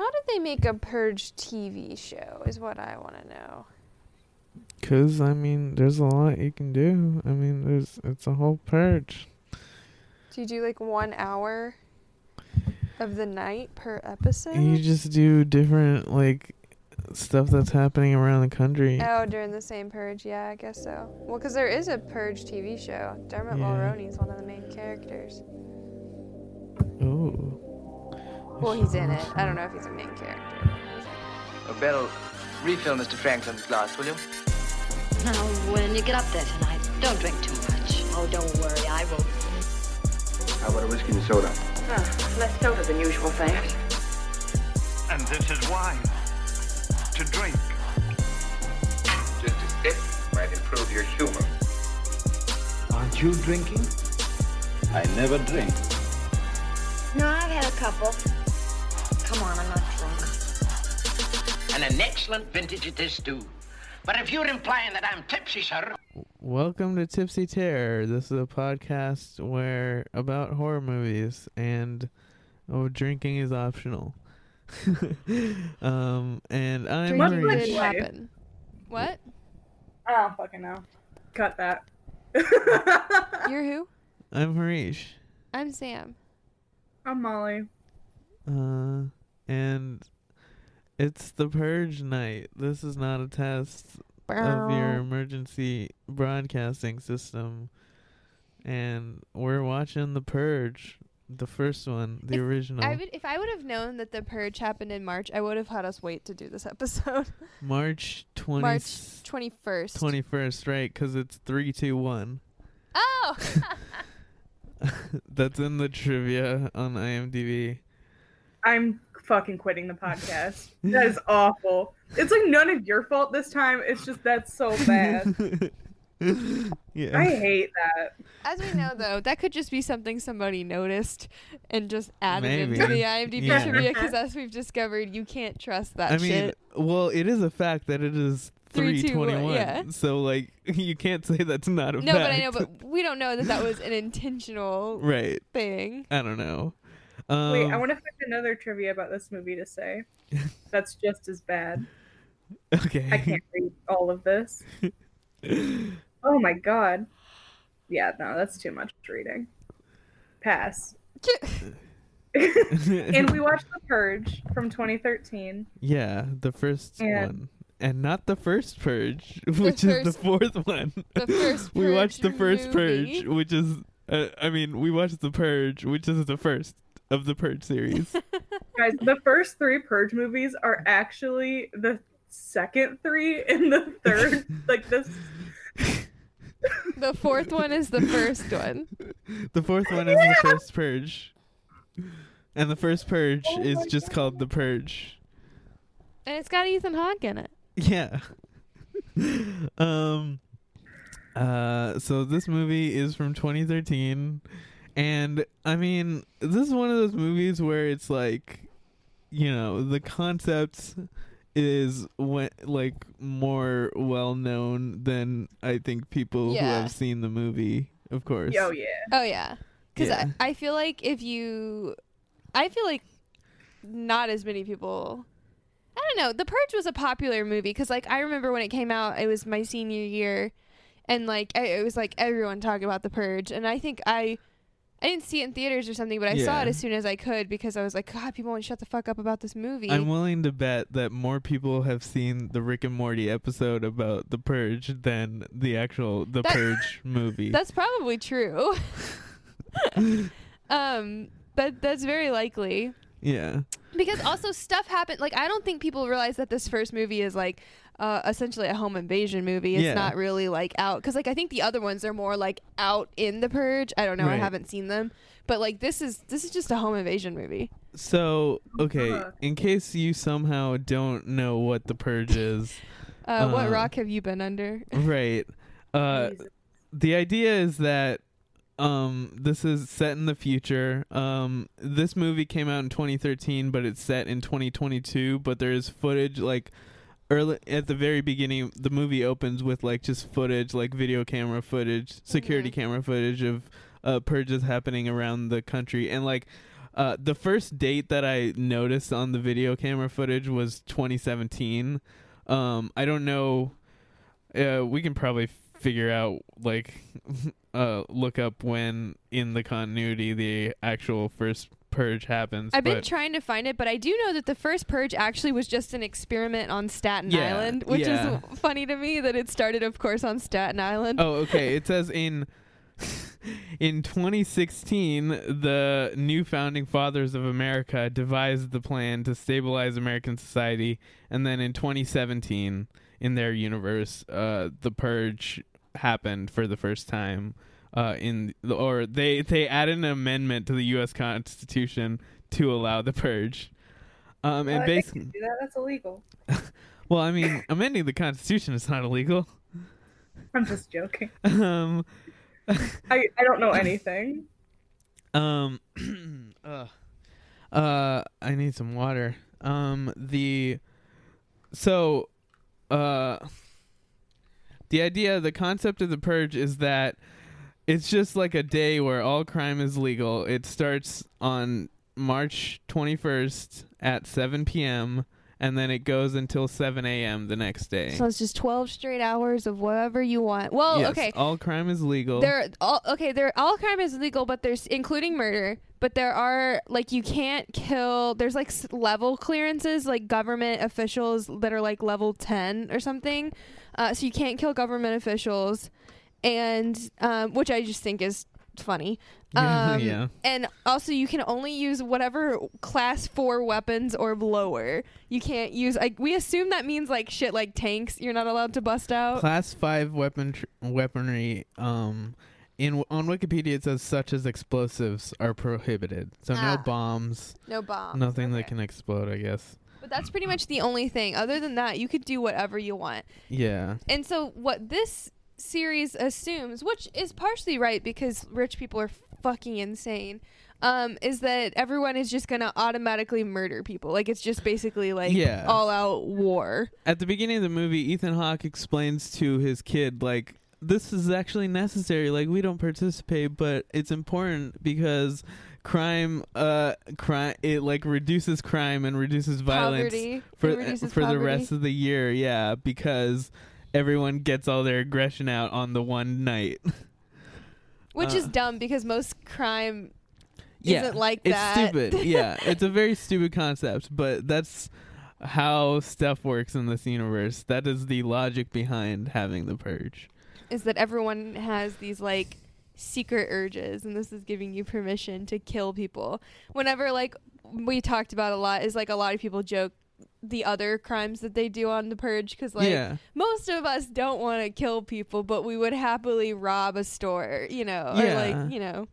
how did they make a Purge TV show? Is what I want to know. Cause I mean, there's a lot you can do. I mean, there's it's a whole purge. Do you do like one hour of the night per episode? You just do different like stuff that's happening around the country. Oh, during the same purge, yeah, I guess so. Well, because there is a purge TV show. Dermot Yeah. Mulroney is one of the main characters. Ooh. Well, he's in it. I don't know if he's a main character. Oh, Beryl, refill Mr. Franklin's glass, will you? Now, when you get up there tonight, don't drink too much. Oh, don't worry, I won't. How about a whiskey and soda? Ah, less soda than usual, thanks. And this is wine. To drink. Just a sip might improve your humor. Aren't you drinking? I never drink. No, I've had a couple. Come on, I'm not drunk. And an excellent vintage it is, too. But if you're implying that I'm tipsy, sir, Welcome to Tipsy Terror. This is a podcast where about horror movies and oh, drinking is optional. um, and I'm Drinking Much Hareesh. did happen. What? I don't fucking know. Cut that. You're who? I'm Hareesh. I'm Sam. I'm Molly. Uh, and it's the purge night. This is not a test of your emergency broadcasting system. And we're watching the purge, the first one, the If original. I would, if I would have known that the purge happened in March, I would have had us wait to do this episode. March 20, March twenty first. 21st, right? Because it's 3, 2, 1. Oh, That's in the trivia on IMDb. I'm fucking quitting the podcast. That is awful. It's like none of your fault this time. It's just that's so bad. yeah. I hate that. as we know though, that could just be something somebody noticed and just added into the IMDb Yeah. trivia. Because as we've discovered, you can't trust that I mean, shit. well, it is a fact that it is Three, two, one, 321. yeah. So, like, you can't say that's not a No, fact. but I know, but we don't know that that was an intentional right. thing. I don't know. Um, Wait, I want to find another trivia about this movie to say. That's just as bad. Okay. I can't read all of this. Oh my god. Yeah, no, that's too much reading. Pass. and we watched The Purge from 2013. yeah, the first And- one. And not the first Purge, which is the fourth one. the first we watched the first movie. Purge, which is, uh, I mean, we watched the Purge, which is the first of the Purge series. Guys, the first three Purge movies are actually the second three and the third. like this. The fourth one is the first one. the fourth one is the first Purge. And the first Purge Oh is just God. called the Purge. And it's got Ethan Hawke in it. Yeah. um uh so this movie is from 2013 and I mean this is one of those movies where it's like you know the concept is when, like more well known than I think people who have seen the movie of course. Oh yeah. Oh yeah, because Yeah. I, I feel like if you, I feel like not as many people. I don't know. The Purge was a popular movie because like I remember when it came out, it was my senior year, and like I, it was like everyone talking about the Purge, and I think I. I didn't see it in theaters or something, but I saw it as soon as I could because I was like, God, people won't shut the fuck up about this movie. I'm willing to bet that more people have seen the Rick and Morty episode about the Purge than the actual The That- Purge movie. That's probably true. um, that that's very likely. yeah. because also stuff happened like i don't think people realize that this first movie is like uh, essentially a home invasion movie it's Yeah. not really like out because like i think the other ones are more like out in the purge i don't know i Right. haven't seen them but like this is this is just a home invasion movie So, okay, Uh-huh. in case you somehow don't know what the purge is, uh, what Uh, rock have you been under right? Uh, the idea is that um this is set in the future. Um this movie came out in 2013 but it's set in 2022, but there is footage like early at the very beginning the movie opens with like just footage like video camera footage, security Mhm. camera footage of uh purges happening around the country and like Uh, the first date that I noticed on the video camera footage was 2017. Um, I don't know. Uh, we can probably figure out like uh look up when in the continuity the actual first purge happens. I've been but- trying to find it, but I do know that the first purge actually was just an experiment on Staten Yeah, Island, which yeah. is funny to me that it started, of course, on Staten Island. Oh, okay. It says in in 2016, the new founding fathers of America devised the plan to stabilize American society, and then in 2017, in their universe, uh, the purge happened for the first time. Uh, in or they they added an amendment to the U.S. Constitution to allow the purge. Um, and I basically, do that. That's illegal. well, I mean, amending the Constitution is not illegal. I'm just joking. Um, I, I don't know anything. Um, uh, uh, I need some water. Um, the so, uh, the idea, the concept of the purge is that it's just like a day where all crime is legal. It starts on March 21st at 7 p.m. and then it goes until 7 a.m. the next day. So it's just 12 straight hours of whatever you want. Well, Yes, okay. all crime is legal. There, all okay. There, all crime is legal, but there's including murder. But there are like you can't kill. There's like s- level clearances, like government officials that are like level ten or something. Uh, so you can't kill government officials, and um, which I just think is funny. Um, yeah. And also, you can only use whatever class four weapons or lower. You can't use. Like we assume that means like shit like tanks. You're not allowed to bust out. Class five weapon tr- weaponry. Um, in on Wikipedia it says such as explosives are prohibited. So Ah. no bombs, no bombs. nothing that can explode. I guess. But that's pretty much the only thing. Other than that, you could do whatever you want. Yeah. And so what this series assumes, which is partially right because rich people are fucking insane, um, is that everyone is just gonna automatically murder people. Like it's just basically like Yeah. all out war. At the beginning of the movie, Ethan Hawke explains to his kid like this is actually necessary. Like we don't participate, but it's important because crime uh crime it like reduces crime and reduces violence Poverty. for It reduces for the poverty. rest of the year yeah because everyone gets all their aggression out on the one night. Which is uh, dumb because most crime yeah isn't like it's that. stupid. Yeah it's a very stupid concept but that's how stuff works in this universe. That is the logic behind having the purge. Is that everyone has these like secret urges and this is giving you permission to kill people. Whenever like we talked about a lot is like a lot of people joke the other crimes that they do on the purge because like yeah. most of us don't want to kill people but we would happily rob a store you know or like you know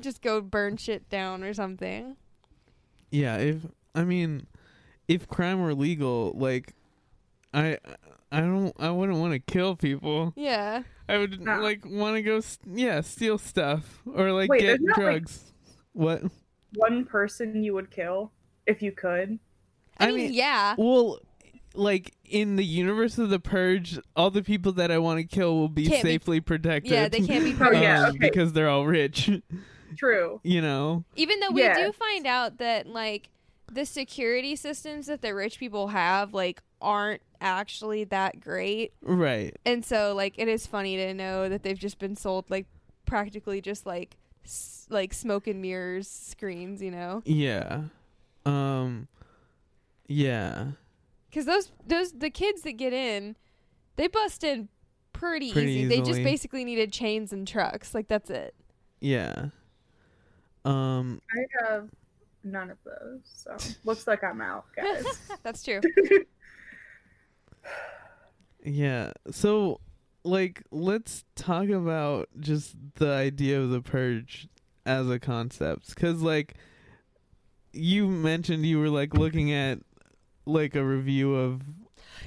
just go burn shit down or something. Yeah if i mean if crime were legal like i i don't i wouldn't want to kill people. Yeah. I would No. like want to go s yeah steal stuff or like Wait, get there's not, like- drugs. What? One person you would kill if you could. I, I mean, mean- yeah well like in the universe of the purge all the people that i want to kill will be Can't be- safely protected yeah they can't be Oh, yeah, um, okay. because they're all rich True. you know Even though we Yeah. do find out that like the security systems that the rich people have like aren't actually that great. right And so like it is funny to know that they've just been sold like practically just like s- like smoke and mirrors screens, you know. yeah um yeah Cuz those those the kids that get in they bust in pretty, Pretty easy. They just basically needed chains and trucks. Like that's it. yeah um I have none of those, so looks like I'm out, guys. That's true. Yeah. So, like, let's talk about just the idea of the purge as a concept. Because, like, you mentioned you were, like, looking at, like, a review of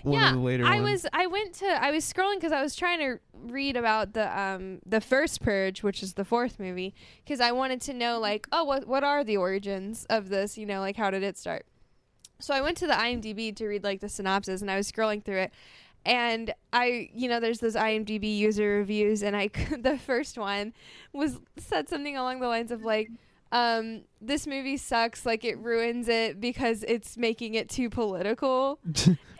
one yeah, of the later I ones. was I went to I was scrolling because I was trying to read about the um the first purge, which is the fourth movie, because I wanted to know like oh what what are the origins of this? You know, like how did it start? So I went to the IMDb to read like the synopsis, and I was scrolling through it, and I you know there's those IMDb user reviews, and I the first one was said something along the lines of like um, this movie sucks. Like it ruins it because it's making it too political.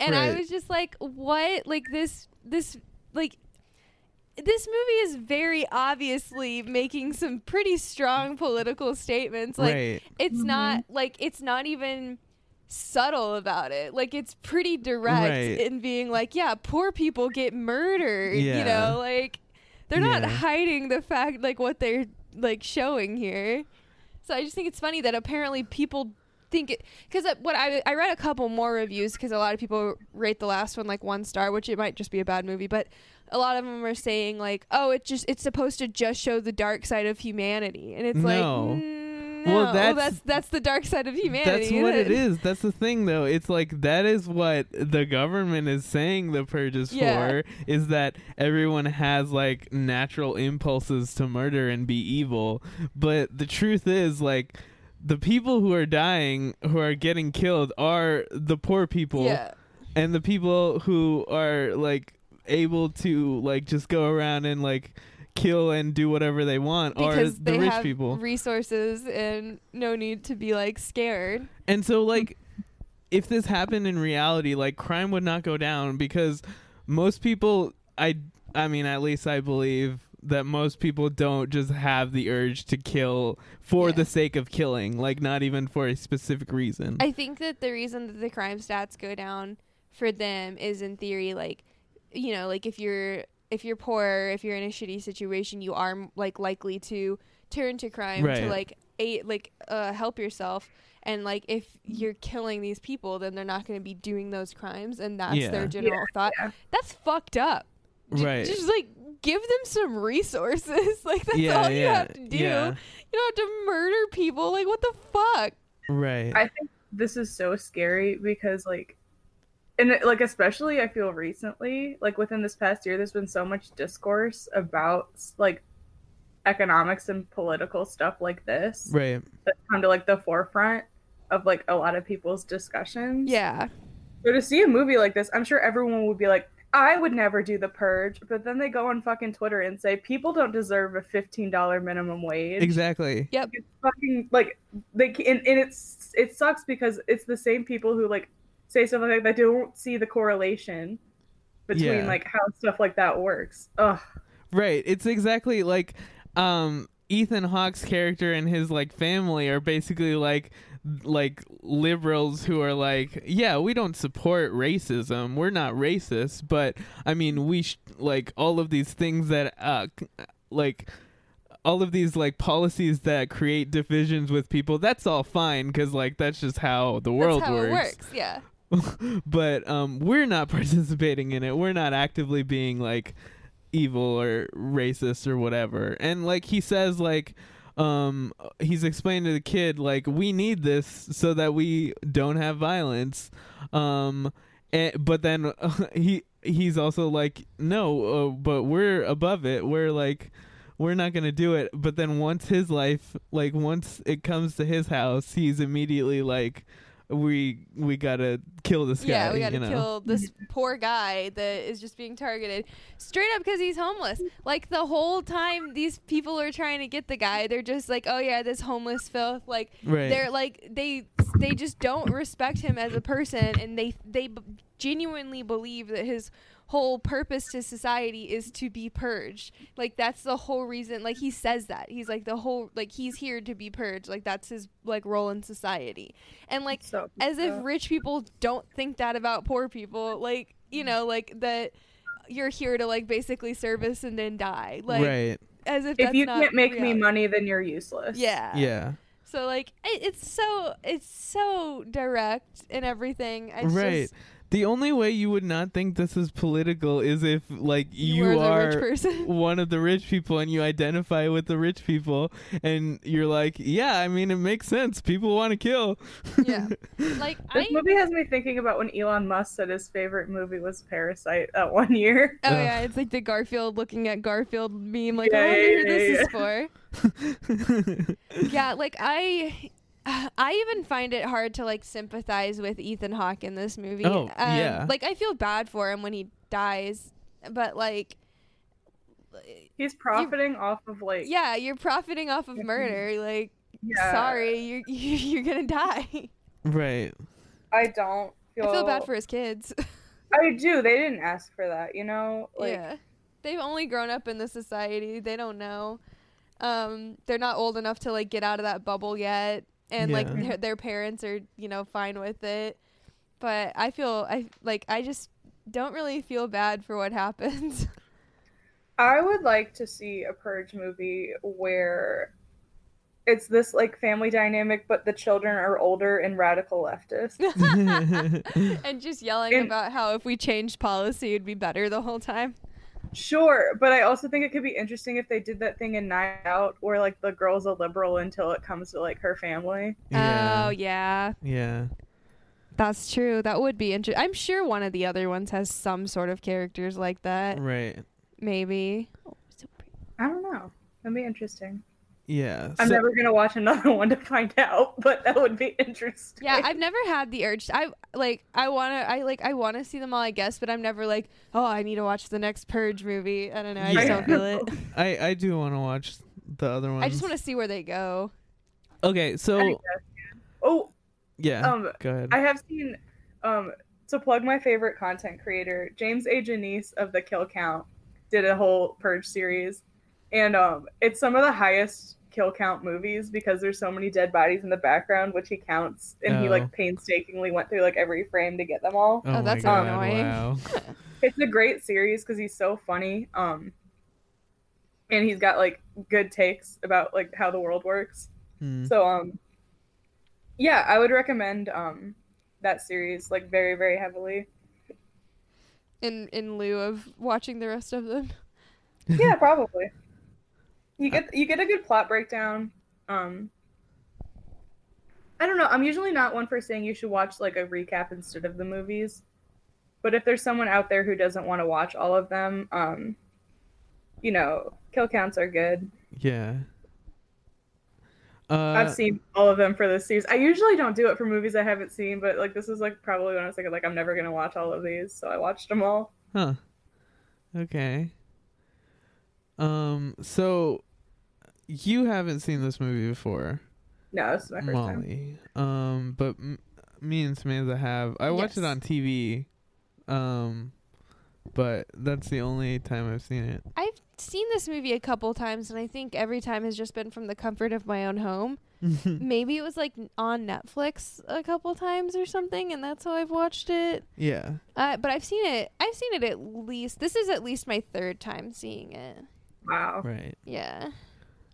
And I was just like, what? Like this, this, like. This movie is very obviously making some pretty strong political statements. Like Right. it's not like it's not even subtle about it. Like it's pretty direct Right. in being like, yeah, poor people get murdered. You know, like they're not Yeah. hiding the fact like what they're like showing here. So I just think it's funny that apparently people think it because uh, what I I read a couple more reviews because a lot of people rate the last one like one star, which it might just be a bad movie, but a lot of them are saying like, oh, it just it's supposed to just show the dark side of humanity, and it's like. No. Well, that's- that's that's the dark side of humanity. That's what it is. That's the thing, though. It's like that is what the government is saying the purge is Yeah. for. Is that everyone has like natural impulses to murder and be evil, but the truth is like the people who are dying, who are getting killed, are the poor people, Yeah. and the people who are like able to like just go around and like kill and do whatever they want are the they rich have people. resources and no need to be like scared. And so, like, if this happened in reality, like, crime would not go down because most people, I, I mean, at least I believe that most people don't just have the urge to kill for Yeah. the sake of killing, like, not even for a specific reason. I think that the reason that the crime stats go down for them is in theory like you know like if you're if you're poor if you're in a shitty situation you are like likely to turn to crime to like a like uh, help yourself and like if you're killing these people then they're not going to be doing those crimes and that's Yeah. their general thought yeah. that's fucked up J- Right. just like give them some resources like that's Yeah, all you have to do yeah. you don't have to murder people like what the fuck right. I think this is so scary because like and like especially I feel recently, like within this past year there's been so much discourse about like economics and political stuff like this right. that's come to like the forefront of like a lot of people's discussions. yeah So to see a movie like this, I'm sure everyone would be like, I would never do the purge, but then they go on fucking Twitter and say people don't deserve a fifteen dollar minimum wage. Exactly. yep It's fucking like they ca- and, and it's it sucks because it's the same people who like say stuff like that that don't see the correlation between Yeah. like how stuff like that works. Ugh. Right. It's exactly like um Ethan Hawke's character and his like family are basically like like liberals who are like, yeah, we don't support racism. We're not racist, but I mean, we sh- like all of these things that uh like all of these like policies that create divisions with people. That's all fine cuz like that's just how the world how works it works yeah but um, we're not participating in it. We're not actively being like evil or racist or whatever. And like he says, like um, he's explaining to the kid, like we need this so that we don't have violence. Um, and, but then he he's also like, no, uh, but we're above it. We're like. We're not gonna do it, but then once his life, like once it comes to his house, he's immediately like, we we gotta kill this guy. Yeah, we got to you know? kill this poor guy that is just being targeted straight up because he's homeless. Like the whole time these people are trying to get the guy, they're just like, "Oh yeah, this homeless filth." Like Right. they're like they they just don't respect him as a person, and they they b- genuinely believe that his whole purpose to society is to be purged. Like that's the whole reason. Like he says that he's like the whole like he's here to be purged. Like that's his like role in society, and like So as if yeah. rich people don't think that about poor people like you know like that you're here to like basically service and then die like right. as if if you not can't make me money, then you're useless. yeah Yeah. so like it, it's so it's so direct and everything It's right. just- The only way you would not think this is political is if like You you, were are rich person. one of the rich people and you identify with the rich people and you're like, yeah, I mean it makes sense. People want to kill. yeah like This i movie has me thinking about when Elon Musk said his favorite movie was Parasite that one year. oh yeah it's like the garfield looking at garfield meme like Yeah, oh, i wonder yeah, who this yeah, is for yeah like i i even find it hard to like sympathize with ethan hawke in this movie Oh, Um, yeah. like i feel bad for him when he dies but like He's profiting off of like yeah you're profiting off of murder like Yeah. sorry, you're you're gonna die. Right. I don't feel. I feel bad for his kids. I do. They didn't ask for that, you know. Like, yeah, they've only grown up in the society. They don't know. Um, they're not old enough to like get out of that bubble yet, and like their, their parents are you know fine with it. But I feel I like I just don't really feel bad for what happens. I would like to see a Purge movie where it's this like family dynamic, but the children are older and radical leftists. and just yelling And- about how if we changed policy, it'd be better the whole time. Sure, but I also think it could be interesting if they did that thing in Night Out, where like the girl's a liberal until it comes to like her family. Yeah. Oh yeah, Yeah. that's true. That would be interesting. I'm sure one of the other ones has some sort of characters like that. Right. Maybe. Oh, so. I don't know. That'd be interesting. Yeah. I'm so- never gonna watch another one to find out, but that would be interesting. Yeah, I've never had the urge. I like. I wanna. I like. I wanna see them all. I guess, but I'm never like, oh, I need to watch the next Purge movie. I don't know. I just don't feel it. I I do want to watch the other ones. I just want to see where they go. Okay, so guess, yeah. Oh, yeah. um, go ahead. I have seen um to plug my favorite content creator, James A. Janisse of the Kill Count, did a whole Purge series, and um it's some of the highest kill count movies because there's so many dead bodies in the background, which he counts, and he Oh. like painstakingly went through like every frame to get them all. Oh, my that's God, annoying. Wow. It's a great series because he's so funny, um, and he's got like good takes about like how the world works. Hmm. So um yeah, I would recommend um that series like very very heavily. In in lieu of watching the rest of them. Yeah, probably. You get you get a good plot breakdown. Um I don't know, I'm usually not one for saying you should watch like a recap instead of the movies. But if there's someone out there who doesn't want to watch all of them, um you know, kill counts are good. Yeah. Uh, I've seen all of them for this series. I usually don't do it for movies I haven't seen, but like this is like probably when I was thinking like I'm never gonna watch all of these, so I watched them all. Huh. Okay. Um. So, you haven't seen this movie before, No, this is my first time. Molly. Um. But m- me and Samantha have. I watched it on TV. Um. But that's the only time I've seen it. I've seen this movie a couple times, and I think every time has just been from the comfort of my own home. Maybe it was like on Netflix a couple times or something, and that's how I've watched it. yeah. Uh, but I've seen it. I've seen it at least. This is at least my third time seeing it. Wow. Right. Yeah.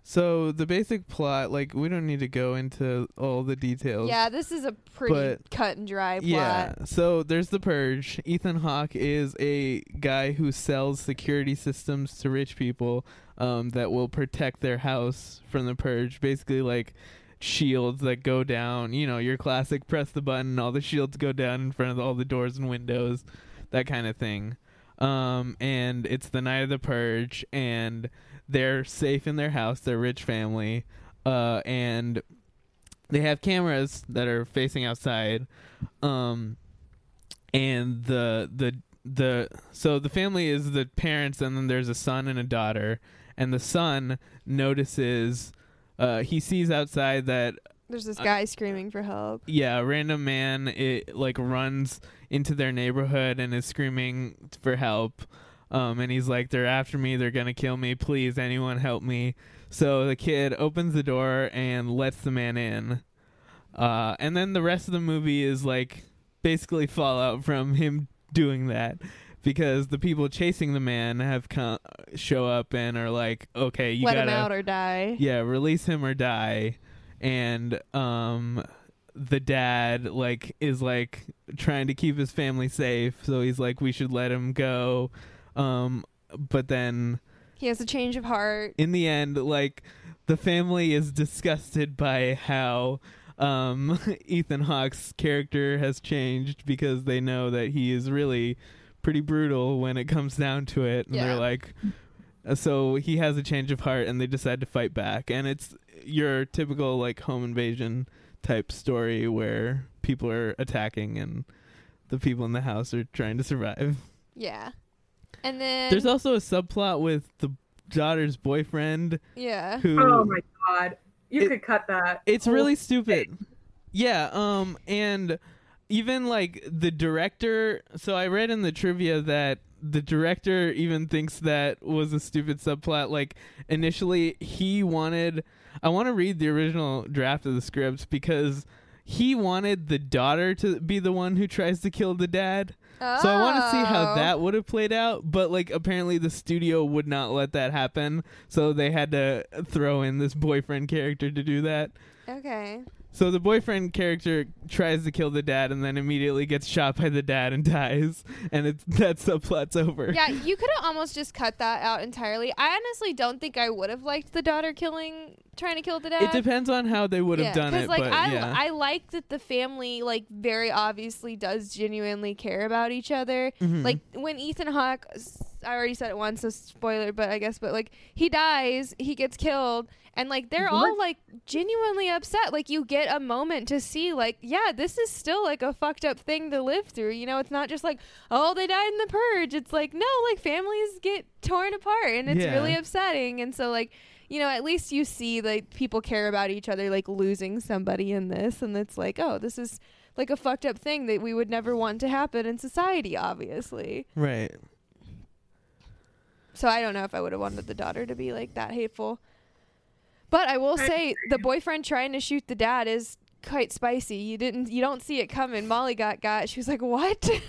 So the basic plot, like, we don't need to go into all the details. Yeah, this is a pretty But- cut and dry plot. Yeah. So there's the purge. Ethan Hawke is a guy who sells security systems to rich people um, that will protect their house from the purge. Basically, like shields that go down. You know, your classic press the button, all the shields go down in front of all the doors and windows, that kind of thing. Um, and it's the night of the purge, and they're safe in their house. They're rich family, uh, and they have cameras that are facing outside um and the the the so the family is the parents and then there's a son and a daughter and the son notices uh he sees outside that There's this Uh, guy screaming for help. yeah a random man it like runs into their neighborhood and is screaming for help um and he's like they're after me. They're gonna kill me. Please anyone help me. So the kid opens the door and lets the man in. Uh and then the rest of the movie is like basically fallout from him doing that because the people chasing the man have come show up and are like okay you Let gotta him out or die. yeah release him or die. And um the dad like is like trying to keep his family safe. So he's like we should let him go um but then He has a change of heart. in the end like the family is disgusted by how um Ethan Hawke's character has changed because they know that he is really pretty brutal when it comes down to it and Yeah. they're like uh, so he has a change of heart and they decide to fight back and it's your typical like home invasion type story where people are attacking and the people in the house are trying to survive. Yeah. And then There's also a subplot with the daughter's boyfriend yeah. who Oh my god. You It- could cut that. It's whole really thing. stupid. Yeah, um and even like the director so I read in the trivia that the director even thinks that was a stupid subplot like initially he wanted I want to read the original draft of the script because he wanted the daughter to be the one who tries to kill the dad. So I want to see how Oh. that would have played out, but like apparently the studio would not let that happen, so they had to throw in this boyfriend character to do that. Okay. So the boyfriend character tries to kill the dad and then immediately gets shot by the dad and dies, and it's that subplot's over. Yeah, you could have almost just cut that out entirely. I honestly don't think I would have liked the daughter killing, trying to kill the dad. It depends on how they would have done it, like but I, yeah. I like that the family like very obviously does genuinely care about each other. Mhm. Like when Ethan Hawke, I already said it once, so spoiler, but I guess, but like he dies, he gets killed, and like they're all like genuinely upset. Like you get a moment to see, like, yeah, this is still like a fucked up thing to live through. You know, it's not just like, oh, they died in the purge. It's like no, like families get torn apart, and it's Yeah. really upsetting. And so like you know, at least you see like people care about each other, like losing somebody in this, and it's like, oh, this is like a fucked up thing that we would never want to happen in society, obviously. right. So I don't know if I would have wanted the daughter to be like that hateful. But I will say the boyfriend trying to shoot the dad is quite spicy. You didn't you don't see it coming. Molly got got. She was like, "What?"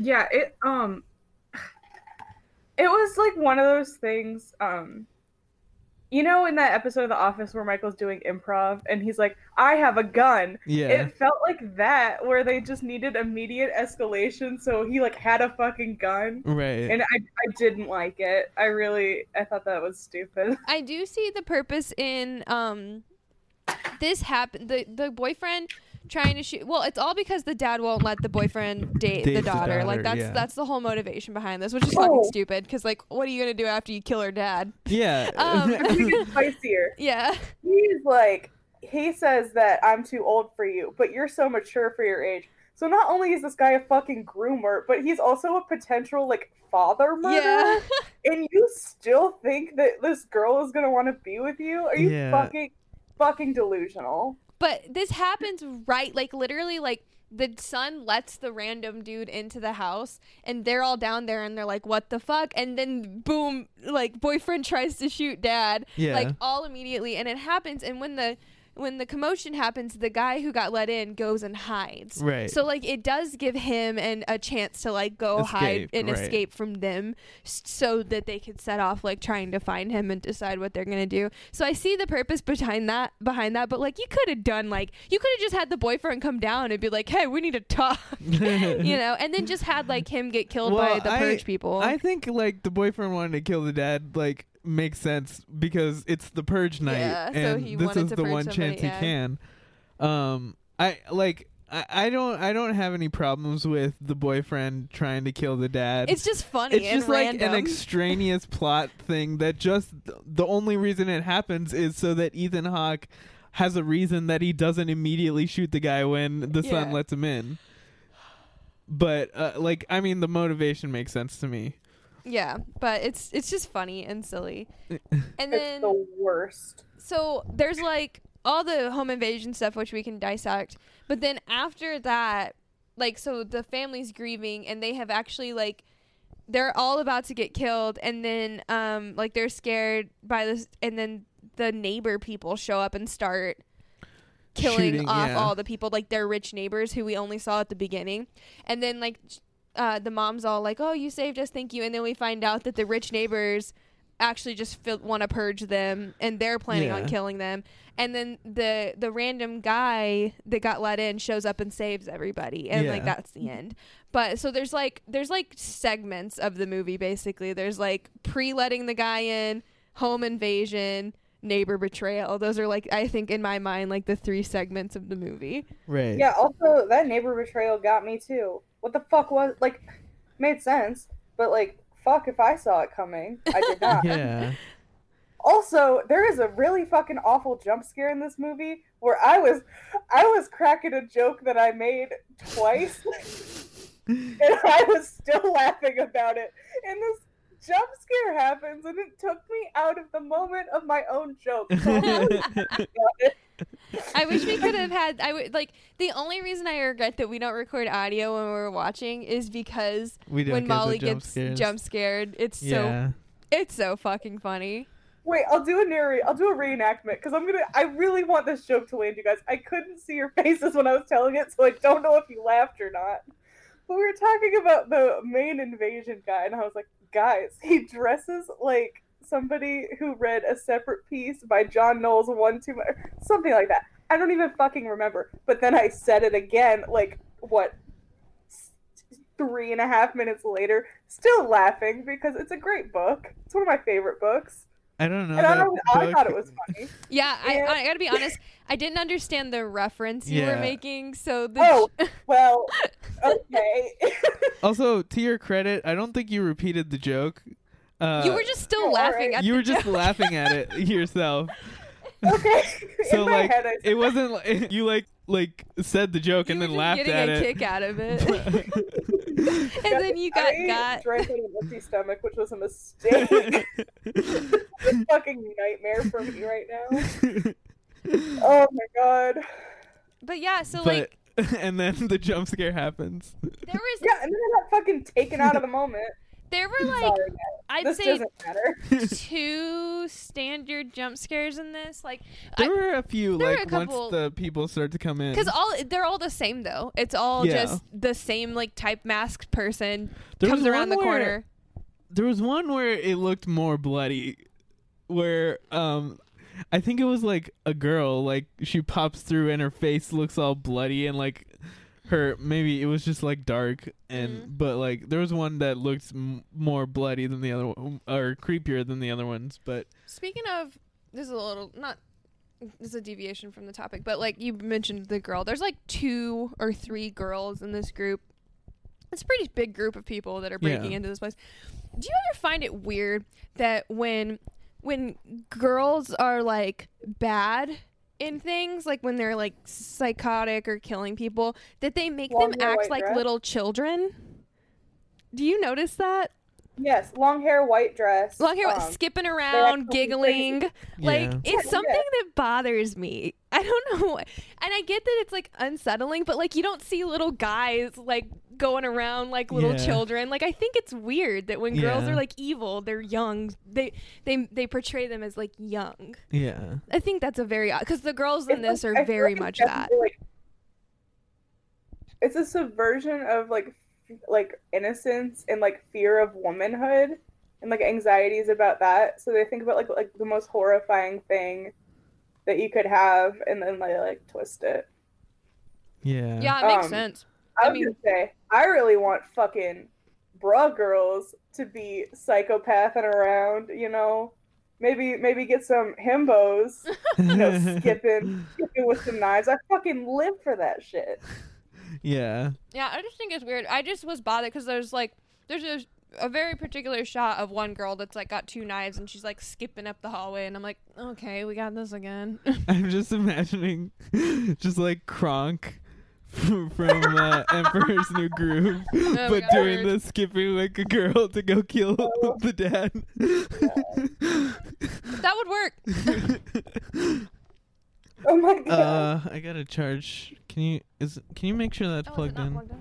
Yeah, it um it was like one of those things um you know in that episode of The Office where Michael's doing improv and he's like, "I have a gun." Yeah. It felt like that where they just needed immediate escalation so he like had a fucking gun. right. And I I didn't like it. I really I thought that was stupid. I do see the purpose in um this happened the the boyfriend trying to shoot well it's all because the dad won't let the boyfriend date Date the the daughter. like that's yeah. that's the whole motivation behind this which is fucking Oh. stupid because like what are you gonna do after you kill her dad yeah. Um, I spicier. yeah He's like he says that I'm too old for you, but you're so mature for your age. So not only is this guy a fucking groomer, but he's also a potential like father murderer. yeah and you still think that this girl is gonna want to be with you? Are you Yeah. fucking fucking delusional? But this happens right like literally like the son lets the random dude into the house and they're all down there and they're like what the fuck and then boom like boyfriend tries to shoot dad Yeah. like all immediately and it happens and when the when the commotion happens the guy who got let in goes and hides Right. so like it does give him and a chance to like go hide and right. escape from them so that they could set off like trying to find him and decide what they're gonna do so i see the purpose behind that behind that but like you could have done like you could have just had the boyfriend come down and be like hey we need to talk you know and then just had like him get killed by the I- purge people I think like the boyfriend wanted to kill the dad like makes sense because it's the purge night Yeah, so and he this wanted is to the purge one somebody, chance yeah. he can. Um I like I, I don't I don't have any problems with the boyfriend trying to kill the dad. it's just funny it's and just like random. an extraneous plot thing that just the only reason it happens is so that Ethan Hawke has a reason that he doesn't immediately shoot the guy when the son lets him in. But uh, like I mean the motivation makes sense to me. Yeah but it's it's just funny and silly and It's then the worst. so there's like all the home invasion stuff which we can dissect but then after that like so the family's grieving and they have actually like they're all about to get killed and then um like they're scared by this and then the neighbor people show up and start killing Shooting, off yeah. all the people like their rich neighbors who we only saw at the beginning and then like uh, the mom's all like oh you saved us thank you and then we find out that the rich neighbors actually just want to purge them and they're planning on killing them. And then the the random guy that got let in shows up and saves everybody and like that's the end. But so there's like there's like segments of the movie basically. There's like pre-letting the guy in home invasion neighbor betrayal. Those are like i think in my mind like the three segments of the movie. Right. Yeah, also that neighbor betrayal got me too. What the fuck was like made sense, but like fuck if I saw it coming. I did not. Yeah. Also, there is a really fucking awful jump scare in this movie where I was I was cracking a joke that I made twice and I was still laughing about it. And this jump scare happens and it took me out of the moment of my own joke. I wish we could have had. I would like the only reason I regret that we don't record audio when we're watching is because We when get Molly jump gets scares. jump scared, it's yeah. so it's so fucking funny. Wait, I'll do a narrate. I'll do a reenactment because I'm gonna. I really want this joke to land, you guys. I couldn't see your faces when I was telling it, so I don't know if you laughed or not. But we were talking about the main invasion guy, and I was like, guys, he dresses like somebody who read a Separate Peace by John Knowles one too much, something like that. I don't even fucking remember. But then I said it again, like what, three and a half minutes later, still laughing because it's a great book. It's one of my favorite books. I don't know. And I, don't, I thought it was funny. Yeah, I, Yeah. I gotta be honest. I didn't understand the reference you were making, so the Oh, well, okay. Also, to your credit, I don't think you repeated the joke. Uh, you were just still Oh, laughing alright. at you the were just joke. laughing at it yourself. okay. So In my like, head, I it wasn't like you like like said the joke You and were then just laughed getting a kick out of it, and then you got I got. drank on an empty stomach, which was a mistake. a fucking nightmare for me right now. Oh my god. But yeah, so but like and then the jump scare happens. there was Yeah, and then I got fucking taken out of the moment. There were like Sorry. I'd this say two standard jump scares in this, like There were a few there were like a couple- once the people start to come in. because all they're all the same though. It's all Yeah. just the same like type masked person There comes was around the one where- corner. there was one where it looked more bloody where um I think it was like a girl like she pops through and her face looks all bloody and like her maybe it was just like dark and Mm-hmm. but like there was one that looked m- more bloody than the other one or creepier than the other ones but Speaking of, this is a little not. This is a deviation from the topic, but like you mentioned the girl. There's like two or three girls in this group. It's a pretty big group of people that are breaking Yeah. into this place. Do you ever find it weird that when when girls are like bad in things, like when they're like psychotic or killing people, that they make Long them act like dress? little children? Do you notice that? Yes, long hair, white dress. long hair um, skipping around fucking giggling like Yeah. it's something yeah. that bothers me i don't know why. and i get that it's like unsettling but like you don't see little guys like going around like little Yeah. children like i think it's weird that when girls are like evil they're young they they they portray them as like young yeah i think that's a very because the girls in it's this like- are I very like much that like- it's a subversion of like f- like innocence and like fear of womanhood and like anxieties about that. So they think about like like the most horrifying thing that you could have, and then they like twist it. yeah yeah it makes Um, sense I I mean- gonna say I really want fucking bra girls to be psychopathing around. You know, maybe maybe get some himbos. You know, skipping skipping with some knives. I fucking live for that shit. Yeah Yeah, I just think it's weird. I just was bothered because there's like there's a, a very particular shot of one girl that's like got two knives and she's like skipping up the hallway and I'm like, okay, we got this again. I'm just imagining just like Kronk from, from uh, Emperor's New Groove, my but God. doing the skipping like a girl to go kill the dad. that would work. Oh my god. uh, I gotta charge. Can you is can you make sure that's Oh, plugged in? plugged in?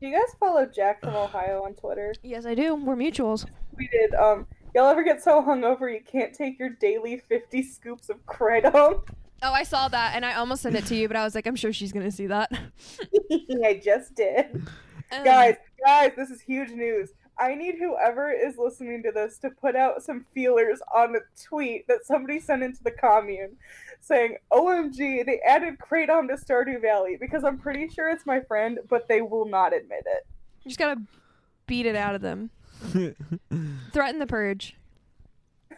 Do you guys follow Jack from Ohio on Twitter? Yes, I do. We're mutuals. We did. Um, y'all ever get so hungover you can't take your daily fifty scoops of kratom? Oh, I saw that and I almost sent it to you, but I was like, I'm sure she's gonna see that. I just did. Um, Guys, guys, this is huge news. I need whoever is listening to this to put out some feelers on a tweet that somebody sent into the commune saying, OMG, they added Kratom to Stardew Valley because I'm pretty sure it's my friend, but they will not admit it. you just gotta beat it out of them. Threaten the purge.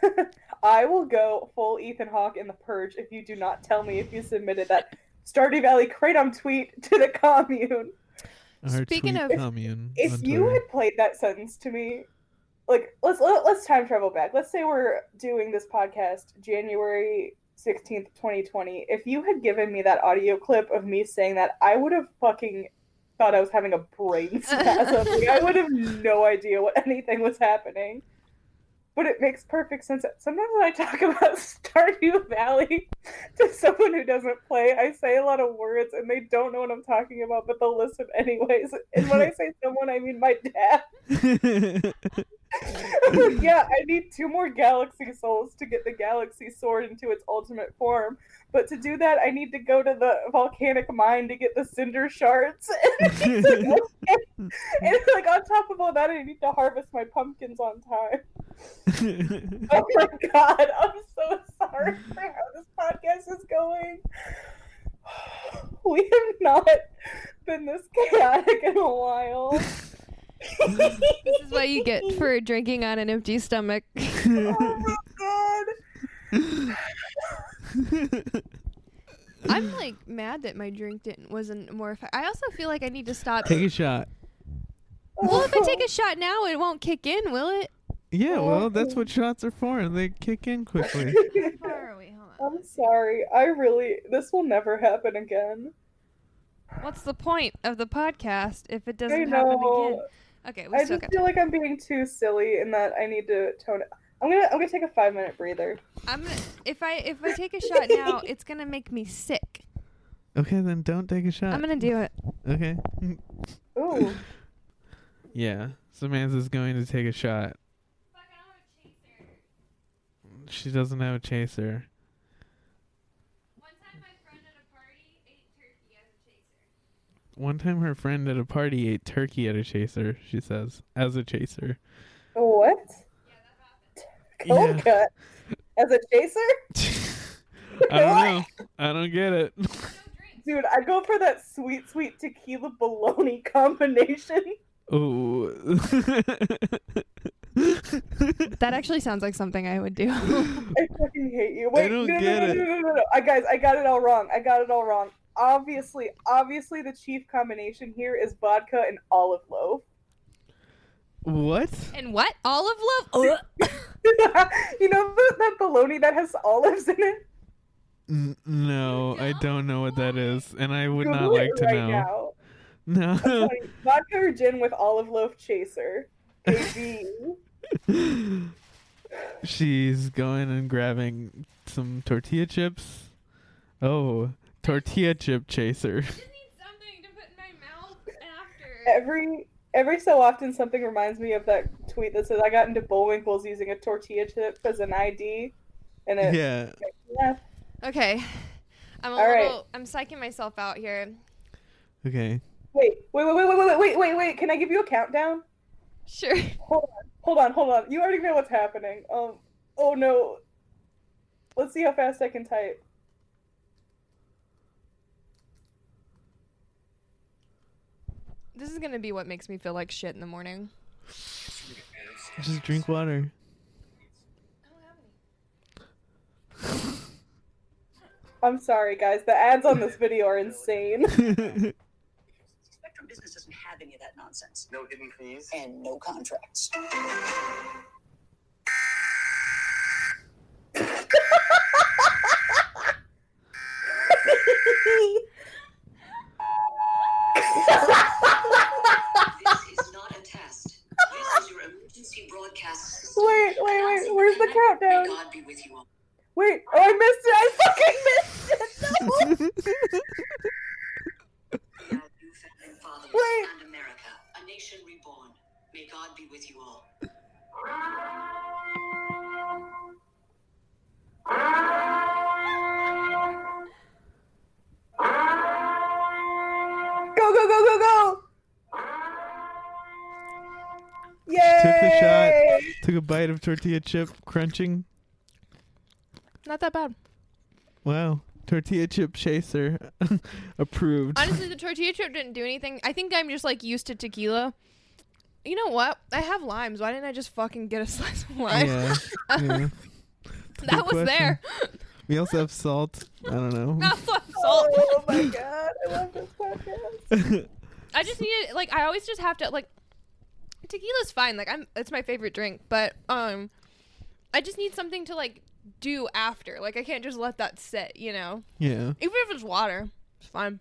I will go full Ethan Hawke in the purge if you do not tell me if you submitted that Stardew Valley Kratom tweet to the commune. Our Speaking of- commune If on you had played that sentence to me, like let's let, let's time travel back. Let's say we're doing this podcast January 16th, 2020. If you had given me that audio clip of me saying that, I would have fucking thought I was having a brain spasm. like, I would have no idea what anything was happening. But it makes perfect sense. Sometimes when I talk about Stardew Valley to someone who doesn't play, I say a lot of words and they don't know what I'm talking about, but they'll listen anyways. And when I say someone, I mean my dad. yeah, I need two more Galaxy Souls to get the Galaxy Sword into its ultimate form. But to do that, I need to go to the volcanic mine to get the cinder shards. and, and like on top of all that, I need to harvest my pumpkins on time. oh my god, I'm so sorry for how this podcast is going. We have not been this chaotic in a while. This is what you get for drinking on an empty stomach. oh my god. I'm like mad that my drink didn't wasn't more effective. I also feel like I need to stop. Take a shot. Well, if I take a shot now, it won't kick in, will it? Yeah, well, that's what shots are for, they kick in quickly. Where are we? Hold on. I'm sorry. I really this will never happen again. What's the point of the podcast if it doesn't happen again? Okay, we I still just got. feel like I'm being too silly in that I need to tone it. I'm gonna I'm gonna take a five minute breather. I'm gonna. If I if I take a shot now, it's gonna make me sick. okay, then don't take a shot. I'm gonna do it. Okay. Ooh. Yeah, Samantha's going to take a shot. She doesn't have a chaser. One time her friend at a party ate turkey at a chaser, she says, as a chaser. What? Cold Yeah. cut. As a chaser? I don't know. I don't get it. Dude, I go for that sweet, sweet tequila bologna combination. Oh. That actually sounds like something I would do. I fucking hate you. Wait, don't no, no, get no, it. no, no, no, no. I, guys, I got it all wrong. I got it all wrong. Obviously, obviously, the chief combination here is vodka and olive loaf. what? and what? Olive loaf? you know the, that bologna that has olives in it? N- no, I don't know what that is, and I would not like it to right know. now. No. Sorry, vodka or gin with olive loaf chaser. KB. She's going and grabbing some tortilla chips. Oh, tortilla chip chaser. every every so often something reminds me of that tweet that says I got into Bullwinkle's using a tortilla chip as an ID, and it Yeah. yeah. Okay. I'm a All right. little. I'm psyching myself out here. Okay. Wait, wait, wait, wait, wait, wait, wait, wait, wait. Can I give you a countdown? Sure. Hold on, hold on, hold on. You already know what's happening. Um, oh no. Let's see how fast I can type. This is gonna be what makes me feel like shit in the morning. Just drink water. I'm sorry, guys. The ads on this video are insane. Spectrum Business doesn't have any of that nonsense. No hidden fees. And no contracts. This is not a test. This is your emergency broadcast system. Wait, wait, wait. Where's the countdown? May God be with you all. Wait. Oh, I missed it. I fucking missed it. No. Our new founding fathers Wait. and America, a nation reborn. May God be with you all. Go, go, go, go, go! Yay! Took the shot. Took a bite of tortilla chip, crunching. Not that bad. Wow. Tortilla chip chaser. Approved. Honestly, the tortilla chip didn't do anything. I think I'm just like used to tequila. You know what? I have limes. Why didn't I just fucking get a slice of lime? yeah. yeah. that was question. there. We also have salt. I don't know. Not fuck Oh, my god, I love this podcast. I just need it. Like I always just have to like. Tequila's fine. Like I'm. It's my favorite drink. But um, I just need something to like do after. Like I can't just let that sit. You know. yeah. Even if it's water, it's fine.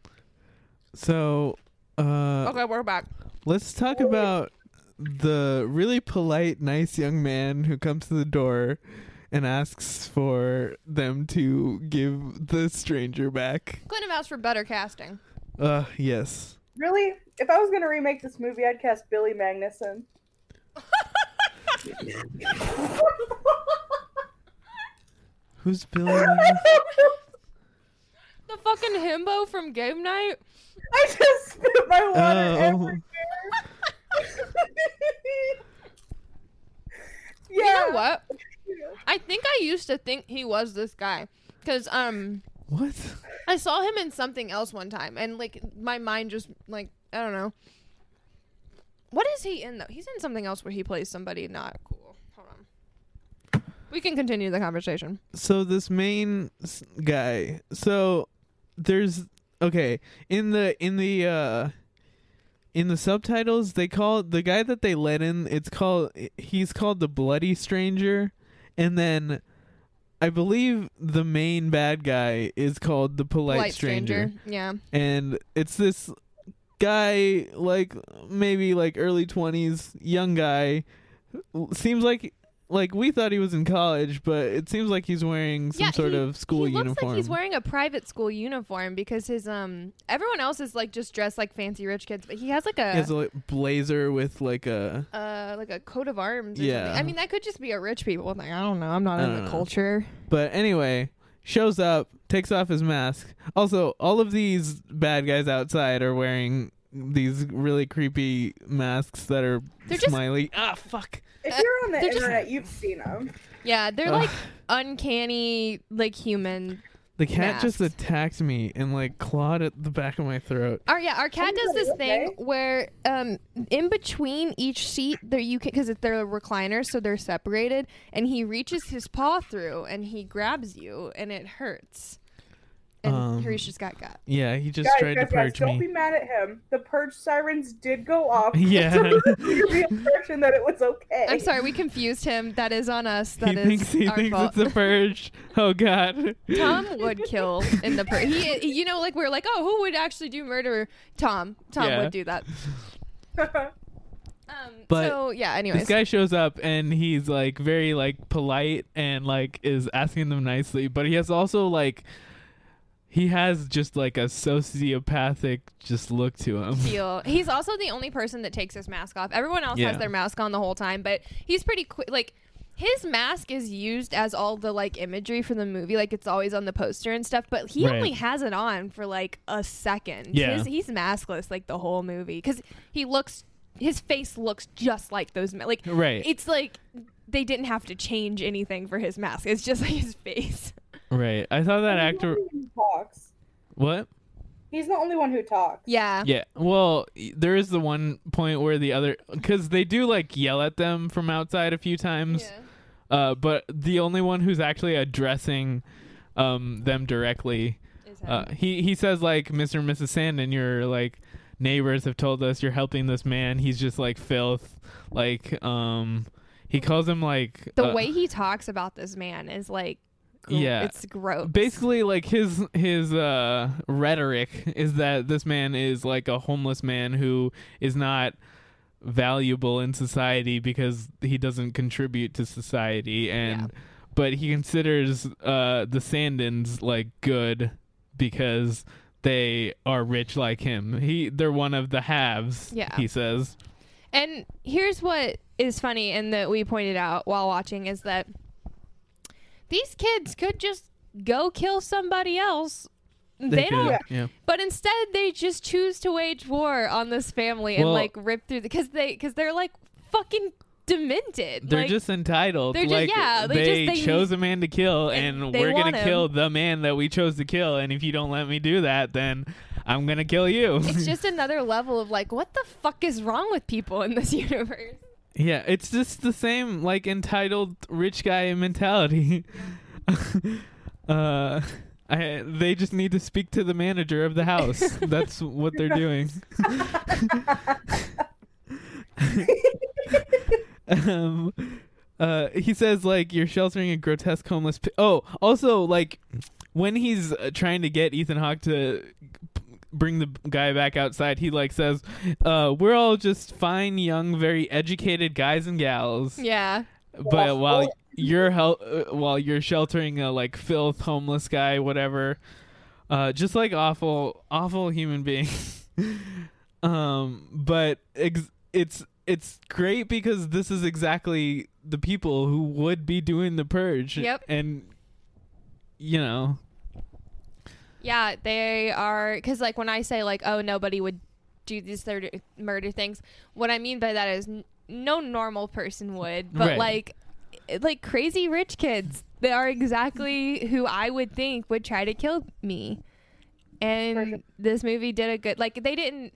So, uh, Okay, we're back. let's talk about the really polite, nice young man who comes to the door and asks for them to give the stranger back. Couldn't have asked for better casting. Uh, yes. Really? If I was gonna remake this movie, I'd cast Billy Magnussen. Who's Billy? Magnussen? The fucking himbo from Game Night. I just spit my water Oh. everywhere. yeah. You know what? I think I used to think he was this guy because um what? I saw him in something else one time and like my mind just like I don't know. What is he in though? He's in something else where he plays somebody not cool. Hold on. We can continue the conversation. so this main s- guy so there's okay in the in the uh in the subtitles they call the guy that they let in it's called he's called the bloody stranger and then i believe the main bad guy is called the polite, Polite stranger. stranger. Yeah. and it's this guy like maybe like early 20s young guy seems like like we thought he was in college but it seems like he's wearing some yeah, sort he- of school he looks uniform like he's wearing a private school uniform because his um everyone else is like just dressed like fancy rich kids, but he has like a he has a like, blazer with like a uh like a coat of arms. Or Yeah. something. I mean that could just be a rich people thing. I don't know. I'm not I in the know. culture. but anyway shows up takes off his mask also all of these bad guys outside are wearing these really creepy masks that are They're just- smiley ah fuck If you're on the They're just- internet, you've seen them. Yeah, they're Ugh. like uncanny, like human. the cat just attacked me and like clawed at the back of my throat Our yeah, our cat does this thing where um in between each seat there you can because they're recliners so they're separated and he reaches his paw through and he grabs you and it hurts. And Um, Hareesh just got got. yeah he just guys, tried guys, to guys, purge don't be mad at him. The purge sirens did go off. Yeah. the impression that it was okay. I'm sorry, we confused him. That is on us. That he is thinks he our thinks fault. it's a purge. Oh God. Tom would kill in the purge. he you know like we're like oh who would actually do murder Tom Tom Yeah. would do that um But so yeah anyways This guy shows up and he's like very like polite and like is asking them nicely, but he has also like he has just like a sociopathic just look to him. feel he's also the only person that takes his mask off everyone else Yeah. has their mask on the whole time but he's pretty quick like his mask is used as all the like imagery for the movie like it's always on the poster and stuff but he Right. only has it on for like a second Yeah. His- he's maskless like the whole movie because he looks his face looks just like those ma- like Right. it's like they didn't have to change anything for his mask it's just like his face Right. I thought that He's actor only one who talks. what? He's the only one who talks. yeah Yeah. Well, there is the one point where the other cuz they do like yell at them from outside a few times. Yeah. Uh but the only one who's actually addressing um them directly Uh, he he says like Mr. and Mrs. Sandin, your like neighbors have told us you're helping this man. He's just like filth. Like um, he calls him like the uh, way he talks about this man is like gr- Yeah. it's gross Basically, like his his uh rhetoric is that this man is like a homeless man who is not valuable in society because he doesn't contribute to society and Yeah. but he considers uh the Sandins like good because they are rich like him. He they're one of the haves, Yeah. he says. And here's what is funny and that we pointed out while watching is that these kids could just go kill somebody else. They, could, don't yeah. but instead they just choose to wage war on this family and like rip through because they because they're like fucking demented. They're Like, just entitled. they're just- like yeah, they they, just- they- chose a man to kill, and and, we're gonna him. kill the man that we chose to kill. And if you don't let me do that, then I'm gonna kill you. it's just another level of like what the fuck is wrong with people in this universe? Yeah, it's just the same like entitled rich guy mentality. uh, I they just need to speak to the manager of the house. That's what they're doing. um, uh, he says like you're sheltering a grotesque homeless. P- oh, also like when he's uh, trying to get Ethan Hawke to p- bring the guy back outside, he like says, uh, "We're all just fine, young, very educated guys and gals." Yeah. But while you're hel- uh, while you're sheltering a like filth homeless guy, whatever, uh, just like awful, awful human being. um, but ex- it's it's great because this is exactly the people who would be doing the purge. Yep. And you know, Yeah, they are because like when I say like oh nobody would do these third murder things, what I mean by that is n- no normal person would, but Right. like like crazy rich kids, they are exactly who I would think would try to kill me. And this movie did a good like they didn't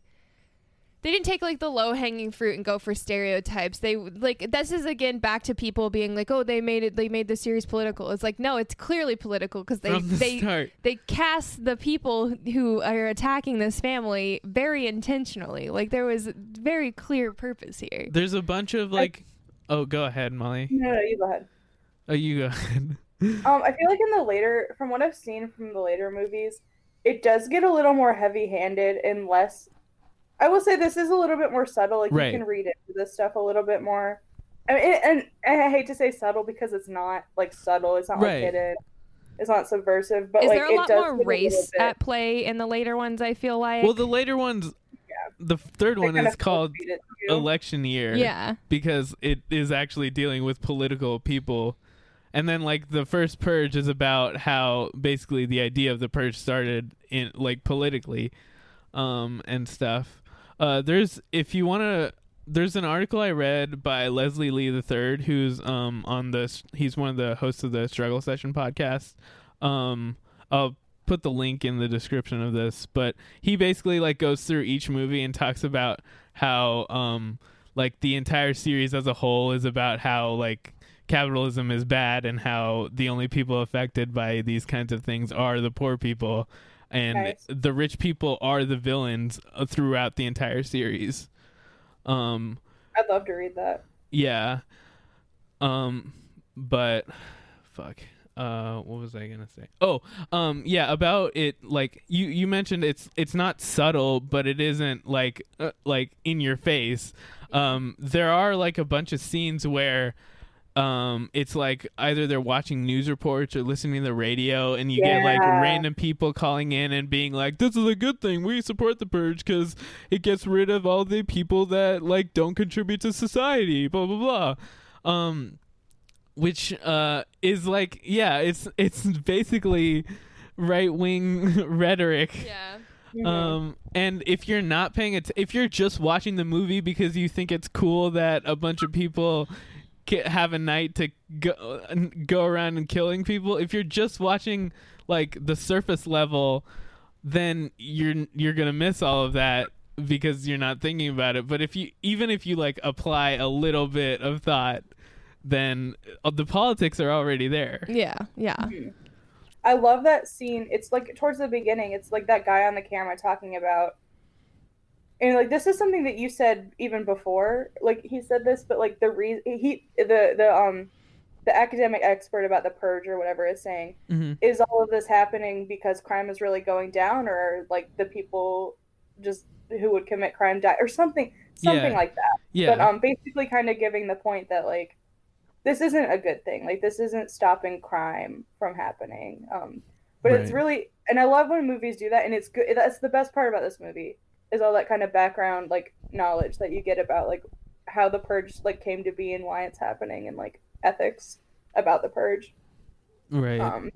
they didn't take like the low hanging fruit and go for stereotypes. They like this is again back to people being like, oh, they made it. They made the series political. It's like no, it's clearly political because they the they start. they cast the people who are attacking this family very intentionally. Like there was very clear purpose here. there's a bunch of like. Oh, go ahead, Molly. No, no, you go ahead. Oh, you go ahead. Um, I feel like in the later, from what I've seen from the later movies, it does get a little more heavy-handed and less. I will say this is a little bit more subtle. Like Right. you can read into this stuff a little bit more. I mean, and, and I hate to say subtle because it's not like subtle. It's not Right. like hidden. It's not subversive. But Is like there a it lot does more get a little race at play in the later ones? I feel like. Well, the later ones, the third one is called force-feed it to you. election year. Yeah. Because it is actually dealing with political people. And then like the first purge is about how basically the idea of the purge started in like politically um and stuff. Uh there's if you want to there's an article I read by Leslie Lee the Third, who's um on the he's one of the hosts of the Struggle Session podcast. Um, I'll put the link in the description of this, but he basically like goes through each movie and talks about how um like the entire series as a whole is about how like capitalism is bad and how the only people affected by these kinds of things are the poor people and the rich people are the villains uh, throughout the entire series. Um I'd love to read that. yeah. Um but fuck. Uh what was I going to say? Oh, um yeah, about it like you you mentioned it's it's not subtle, but it isn't like uh, like in your face. Um there are like a bunch of scenes where um it's like either they're watching news reports or listening to the radio and you get like random people calling in and being like this is a good thing. We support the purge because it gets rid of all the people that like don't contribute to society blah blah blah. Um which uh is like yeah it's it's basically right wing rhetoric. Yeah. um and if you're not paying it if you're just watching the movie because you think it's cool that a bunch of people ca- have a night to go go around and killing people if you're just watching like the surface level then you're you're going to miss all of that because you're not thinking about it but if you even if you like apply a little bit of thought then uh, the politics are already there Yeah. Yeah. I love that scene. It's like towards the beginning. It's like that guy on the camera talking about, and like this is something that you said even before. Like he said this, but like the reason he the the um the academic expert about the purge or whatever is saying Mhm. is all of this happening because crime is really going down, or like the people just who would commit crime die, or something something Yeah. like that. Yeah. But um, basically, kind of giving the point that like this isn't a good thing. Like this isn't stopping crime from happening. Um, but it's really, and I love when movies do that, and it's good. That's the best part about this movie is all that kind of background like knowledge that you get about like how the purge like came to be and why it's happening and like ethics about the purge. right Um,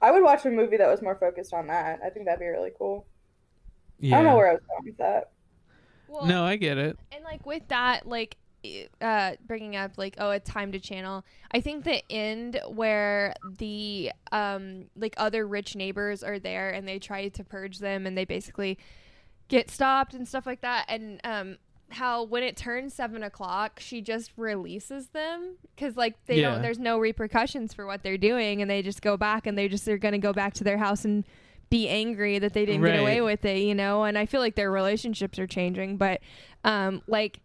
I would watch a movie that was more focused on that. I think that'd be really cool. Yeah. I don't know where I was going with that. Well, no i get it And like with that, like uh bringing up like oh it's time to channel i think the end where the um like other rich neighbors are there and they try to purge them and they basically get stopped and stuff like that. And um how when it turns seven o'clock she just releases them because like they Yeah. don't there's no repercussions for what they're doing. And they just go back and they just are gonna go back to their house and be angry that they didn't get away with it you know? And i feel like their relationships are changing. But um like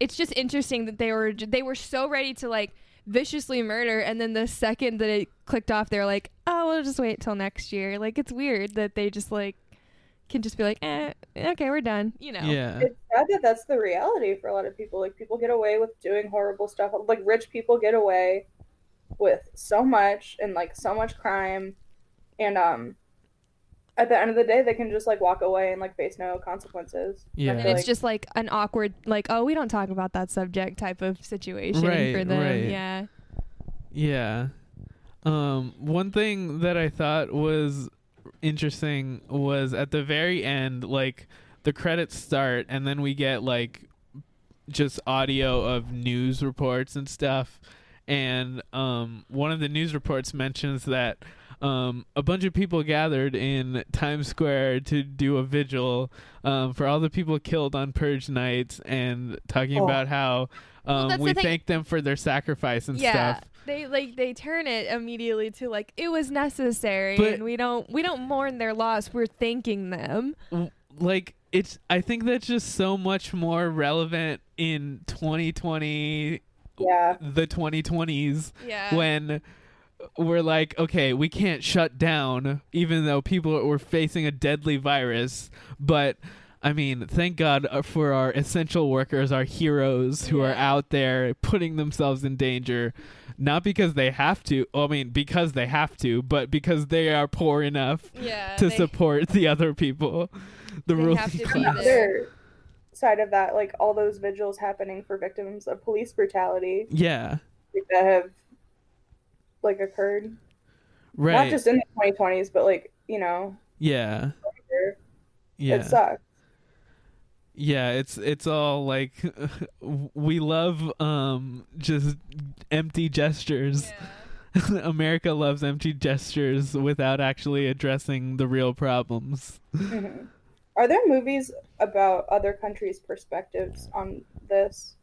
it's just interesting that they were they were so ready to like viciously murder. And then the second that it clicked off they're like oh we'll just wait till next year. Like it's weird that they just like can just be like, eh, okay, we're done. You know. Yeah. It's sad that that's the reality for a lot of people. Like people get away with doing horrible stuff. Like rich people get away with so much and like so much crime, and um, at the end of the day, they can just like walk away and like face no consequences. Yeah. And it's like- just like an awkward, like, oh, we don't talk about that subject type of situation Right, for them. right. Yeah. Yeah. Um, one thing that I thought was interesting was at the very end, like the credits start, and then we get like just audio of news reports and stuff. And um, one of the news reports mentions that um, a bunch of people gathered in Times Square to do a vigil um, for all the people killed on Purge nights, and talking Oh. about how um, that's the we thing- thank them for their sacrifice and yeah. stuff. They like they turn it immediately to like it was necessary But- and we don't we don't mourn their loss, we're thanking them. like it's i think that's just so much more relevant in 2020 Yeah. the 2020s Yeah. when we're like okay we can't shut down even though people were facing a deadly virus but I mean, thank God uh, for our essential workers, our heroes who are out there putting themselves in danger, not because they have to. I mean, because they have to, but because they are poor enough Yeah. to they- support the other people, the ruling have to be class. there. Other side of that, like all those vigils happening for victims of police brutality Yeah, that have like occurred, right. not just in the 2020s, but like you know, yeah, it yeah. sucks. Yeah it's it's all like we love um just empty gestures america loves empty gestures without actually addressing the real problems Mhm. Are there movies about other countries' perspectives on this?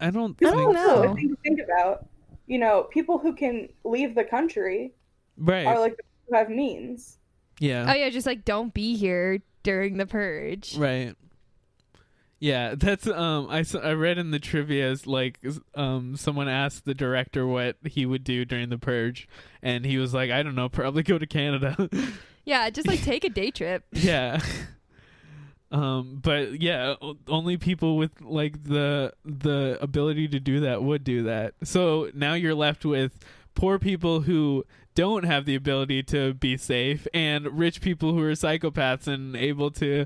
i don't think. I think don't know. The thing to think about, you know, people who can leave the country right are like who have means. yeah Oh yeah, just like don't be here during the purge. Right. Yeah, that's um I, I read in the trivia's like um someone asked the director what he would do during the purge and he was like I don't know probably go to Canada. Yeah, just like take a day trip. yeah. Um but yeah, only people with like the the ability to do that would do that. So now you're left with poor people who don't have the ability to be safe and rich people who are psychopaths and able to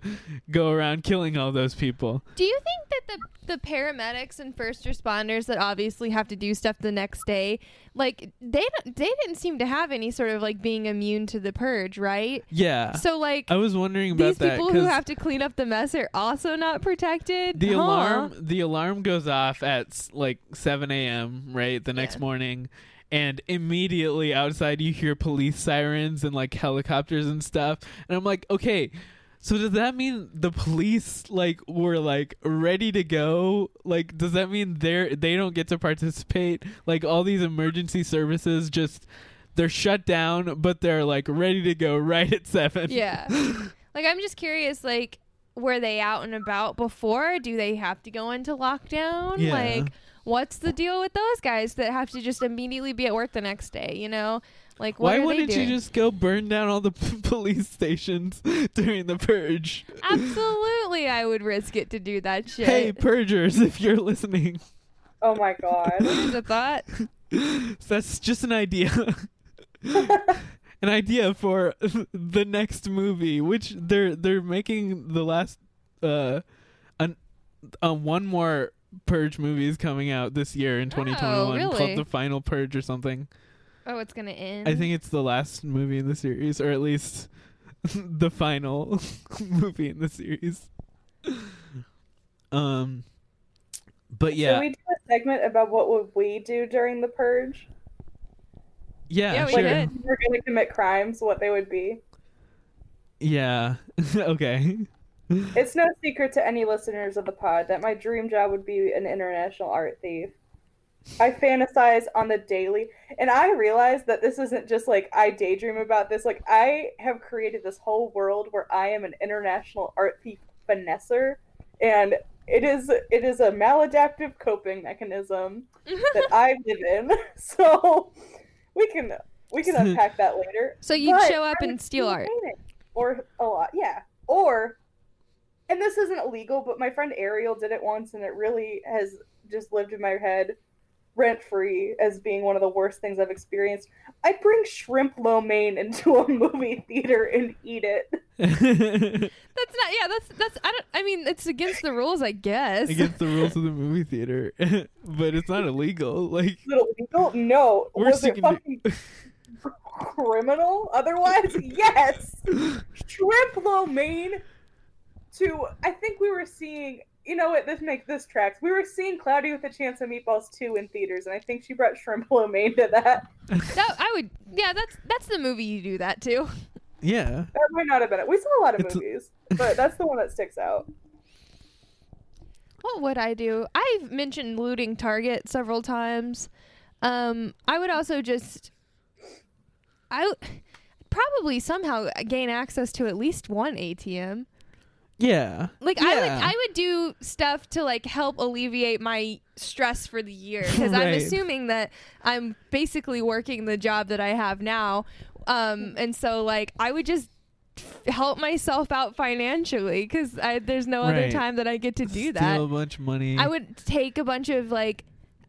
go around killing all those people. Do you think that the the paramedics and first responders that obviously have to do stuff the next day, like they don't, they didn't seem to have any sort of like being immune to the purge, right? Yeah. So like I was wondering about these that people who have to clean up the mess are also not protected. the Huh. alarm the alarm goes off at like 7 a.m. right the next Yeah. morning and immediately outside you hear police sirens and like helicopters and stuff and i'm like okay so does that mean the police like were like ready to go like does that mean they're they don't get to participate like all these emergency services just they're shut down but they're like ready to go right at 7 Yeah. like I'm just curious, like were they out and about before? Do they have to go into lockdown? Yeah. Like what's the deal with those guys that have to just immediately be at work the next day, you know? Like what Why are wouldn't you doing? just go burn down all the p- police stations during the purge? Absolutely, I would risk it to do that shit. Hey, purgers, if you're listening, Oh my god. There's a thought. so that's just an idea. an idea for the next movie, which they're they're making the last uh, an uh, one more purge movies coming out this year in 2021 really? called the final purge or something. Oh, it's gonna end. I think it's the last movie in the series, or at least the final movie in the series. Um, but yeah, Should we do a segment about what would we do during the purge? yeah, Yeah, we sure, did. If we're going to commit crimes, what they would be. yeah, okay, It's no secret to any listeners of the pod that my dream job would be an international art thief. I fantasize on the daily, and I realize that this isn't just like I daydream about this. Like I have created this whole world where I am an international art thief finesser, and it is it is a maladaptive coping mechanism that I live in. So we can we can unpack that later. So you'd But show up I and steal art. or a lot, yeah. Or, and this isn't illegal, but my friend Ariel did it once, and it really has just lived in my head rent free as being one of the worst things I've experienced. I bring shrimp lo mein into a movie theater and eat it. That's not. Yeah, that's that's. I don't. I mean, it's against the rules, I guess. against the rules of the movie theater, but it's not illegal. Like Is it illegal? No. We're Was it sticking to- fucking criminal? Otherwise, yes. Shrimp lo mein to I think we were seeing you know what, this makes this tracks. We were seeing Cloudy with a Chance of Meatballs 2 in theaters, and I think she brought shrimp lo mein to that. That, I would. Yeah, that's that's the movie you do that to. yeah, That might not have been it. We saw a lot of It's a- movies, but that's the one that sticks out. What would I do? I've mentioned looting Target several times. Um, I would also just, I would probably somehow gain access to at least one ATM. Yeah. Like I would, Yeah. I would do stuff to like help alleviate my stress for the year because I'm Right. assuming that I'm basically working the job that I have now, um, and so like I would just f- help myself out financially because there's no other Right. time that I get to do that. Steal a bunch of money. I would take a bunch of like,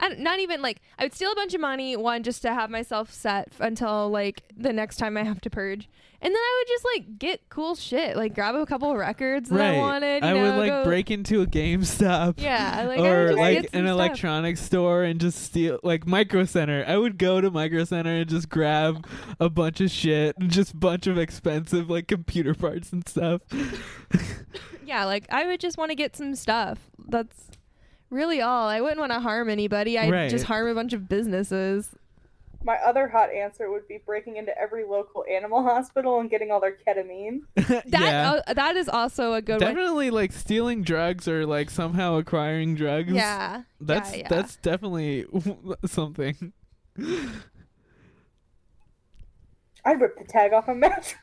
not even like I would steal a bunch of money one just to have myself set f- until like the next time I have to purge, and then I would just like get cool shit, like grab a couple of records that. I wanted. You I know, would like go- break into a GameStop. Yeah, like, I would or just like get some an stuff. electronics store and just steal like Micro Center. I would go to Micro Center and just grab a bunch of shit and just bunch of expensive like computer parts and stuff. Yeah, like I would just want to get some stuff. That's really all. I wouldn't want to harm anybody. I'd Right. just harm a bunch of businesses. My other hot answer would be breaking into every local animal hospital and getting all their ketamine. That yeah. uh, that is also a good one. Definitely like stealing drugs or like somehow acquiring drugs. Yeah, That's yeah, yeah. that's definitely something. I'd rip the tag off a mattress.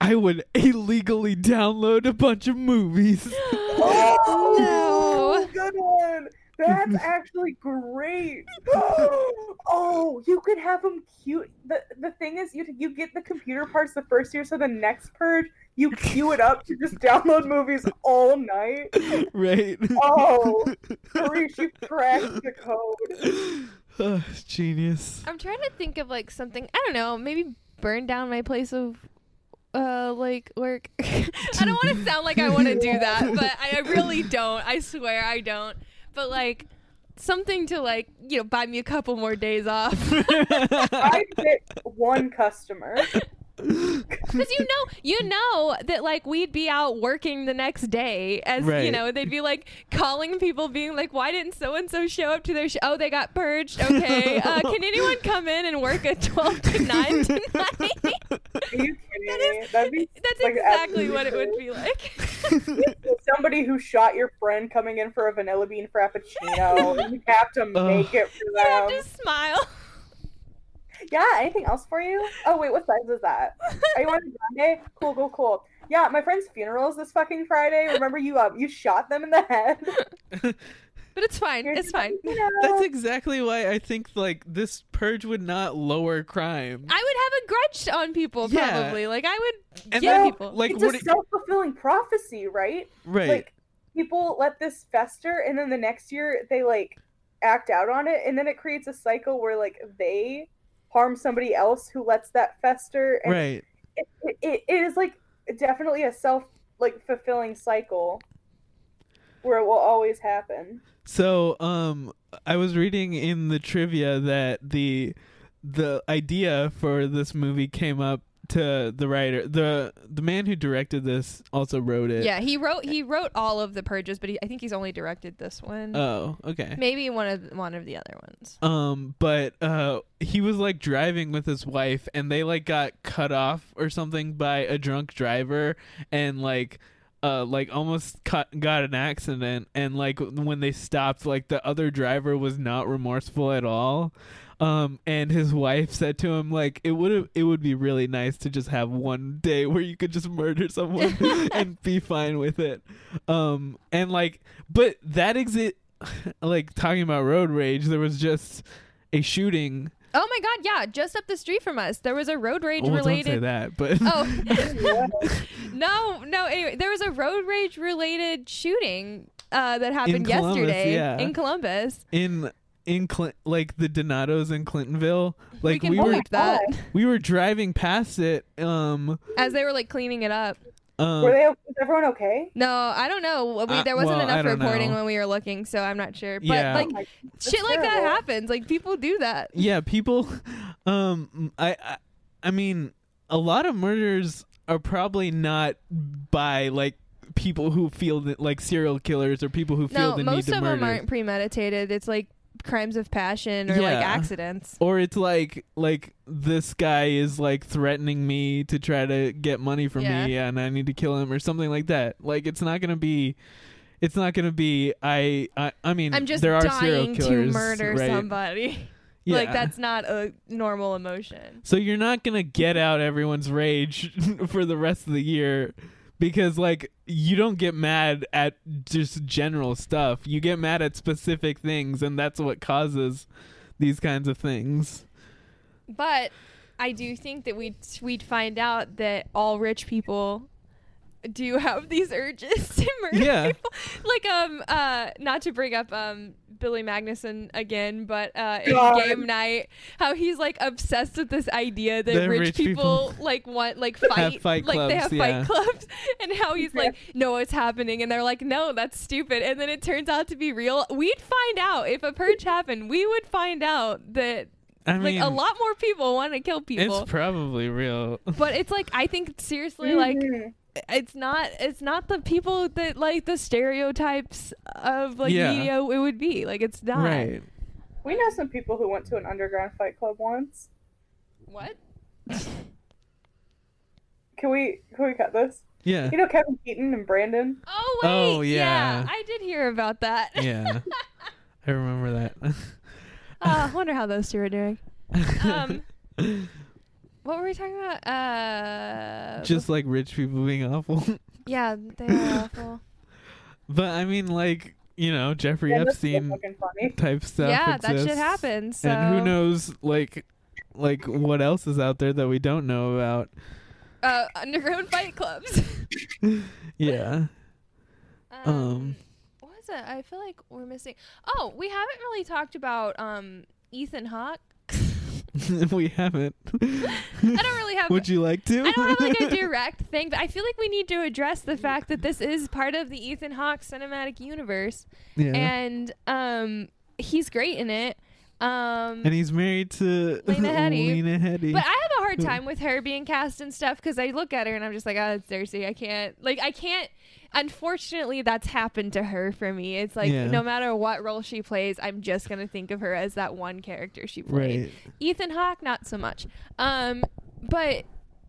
I would illegally download a bunch of movies. Oh, good one. That's actually great. oh, you could have them cute. The the thing is, you you get the computer parts the first year, so the next purge, you queue it up to just download movies all night. right. Oh, Hareesh, you cracked the code. Ugh, genius. I'm trying to think of like something. I don't know. Maybe burn down my place of uh like work. I don't want to sound like I want to do that, but I, I really don't. I swear I don't. But like something to like you know buy me a couple more days off I picked one customer. Because you know you know that like we'd be out working the next day as you know they'd be like calling people being like why didn't so and so show up to their show oh they got purged okay uh, can anyone come in and work at 12 to 9 tonight Are you kidding me? That'd be That's like, exactly what it would be like. somebody who shot your friend coming in for a vanilla bean frappuccino. you have to make it for them. You have to smile. Yeah, anything else for you? Oh wait, what size is that? Are you on a grande? Cool, cool, cool. Yeah, my friend's funeral is this fucking Friday. Remember you um you shot them in the head. But it's fine. It's fine. You know, That's exactly why I think like this purge would not lower crime. I would have a grudge on people Yeah. probably. Like I would And get then, people. like, it's what a it- self fulfilling prophecy, right? Right. Like people let this fester, and then the next year they like act out on it, and then it creates a cycle where like they harm somebody else who lets that fester, and right. it, it, it is like definitely a self like fulfilling cycle where it will always happen. So, um, I was reading in the trivia that the the idea for this movie came up to the writer. the The man who directed this also wrote it. yeah, he wrote he wrote all of the purges, but he, I think he's only directed this one. Oh, okay. Maybe one of one of the other ones. Um, but uh, he was like driving with his wife, and they like got cut off or something by a drunk driver, and like. Uh, like almost cut, got an accident, and like when they stopped, like the other driver was not remorseful at all. Um, and his wife said to him, like it would it would be really nice to just have one day where you could just murder someone and be fine with it. Um, and like, but that exit, like talking about road rage, there was just a shooting Oh my god, yeah, just up the street from us, there was a road rage Well, don't say that, but Oh no, no. Anyway, there was a road rage related shooting uh, that happened Columbus, yesterday yeah. in Columbus. in in Clin- like the Donatos in Clintonville, like we we, were that we were driving past it. Um, as they were like cleaning it up. um Were they? Was everyone okay? No, I don't know. We, Uh, there wasn't well, enough reporting know. when we were looking, so I'm not sure. But Yeah. like Oh my- shit like that happens. Like people do that. yeah, people. Um, I, I I mean, a lot of murders are probably not by like people who feel that like serial killers or people who feel No, the need to murder. Most of them aren't premeditated. It's like crimes of passion or like accidents. or it's like like this guy is like threatening me to try to get money from Yeah. me and I need to kill him or something like that. Like it's not gonna be it's not gonna be I I, I mean I'm just there are serial dying killers, to murder right? somebody. Yeah. Like that's not a normal emotion. So you're not gonna get out everyone's rage for the rest of the year because like you don't get mad at just general stuff. You get mad at specific things and that's what causes these kinds of things. But I do think that we'd we'd find out that all rich people do you have these urges to murder Yeah. people. Like um uh not to bring up um Billy Magnussen again, but uh in God. game night, how he's like obsessed with this idea that That rich, rich people, people like want like fight, fight like they have yeah. fight clubs, and how he's like, no, it's happening, and they're like, no, that's stupid, and then it turns out to be real. We'd find out if a purge happened. We would find out that I like mean a lot more people want to kill people It's probably real. but it's like i think seriously like Mhm. It's not it's not the people that like the stereotypes of like Yeah. media it would be like it's not Right. we know some people who went to an underground fight club once. what Can we? Can we cut this? Yeah. You know Kevin Keaton and Brandon. oh wait Oh, yeah. i did hear about that Yeah. I remember that. uh, i wonder how those two are doing um what were we talking about uh Just like rich people being awful. yeah they are awful but I mean like, you know, Jeffrey Yeah, that's Epstein fucking funny. type stuff. yeah that shit exists. happens so. And who knows like like what else is out there that we don't know about. uh underground fight clubs Yeah. Um, Um, what was it? I feel like we're missing. Oh, we haven't really talked about um Ethan Hawke. we haven't. I don't really have. Would you like to? I don't have like a direct thing, but I feel like we need to address the fact that this is part of the Ethan Hawke cinematic universe, yeah. and um, he's great in it. Um, and he's married to Lena Headey. Lena Headey. But I have hard time with her being cast and stuff because I look at her and I'm just like, oh, it's Cersei. I can't, like, I can't. Unfortunately, that's happened to her for me. It's like Yeah. no matter what role she plays, I'm just gonna think of her as that one character she played. right. Ethan Hawke, not so much. Um, but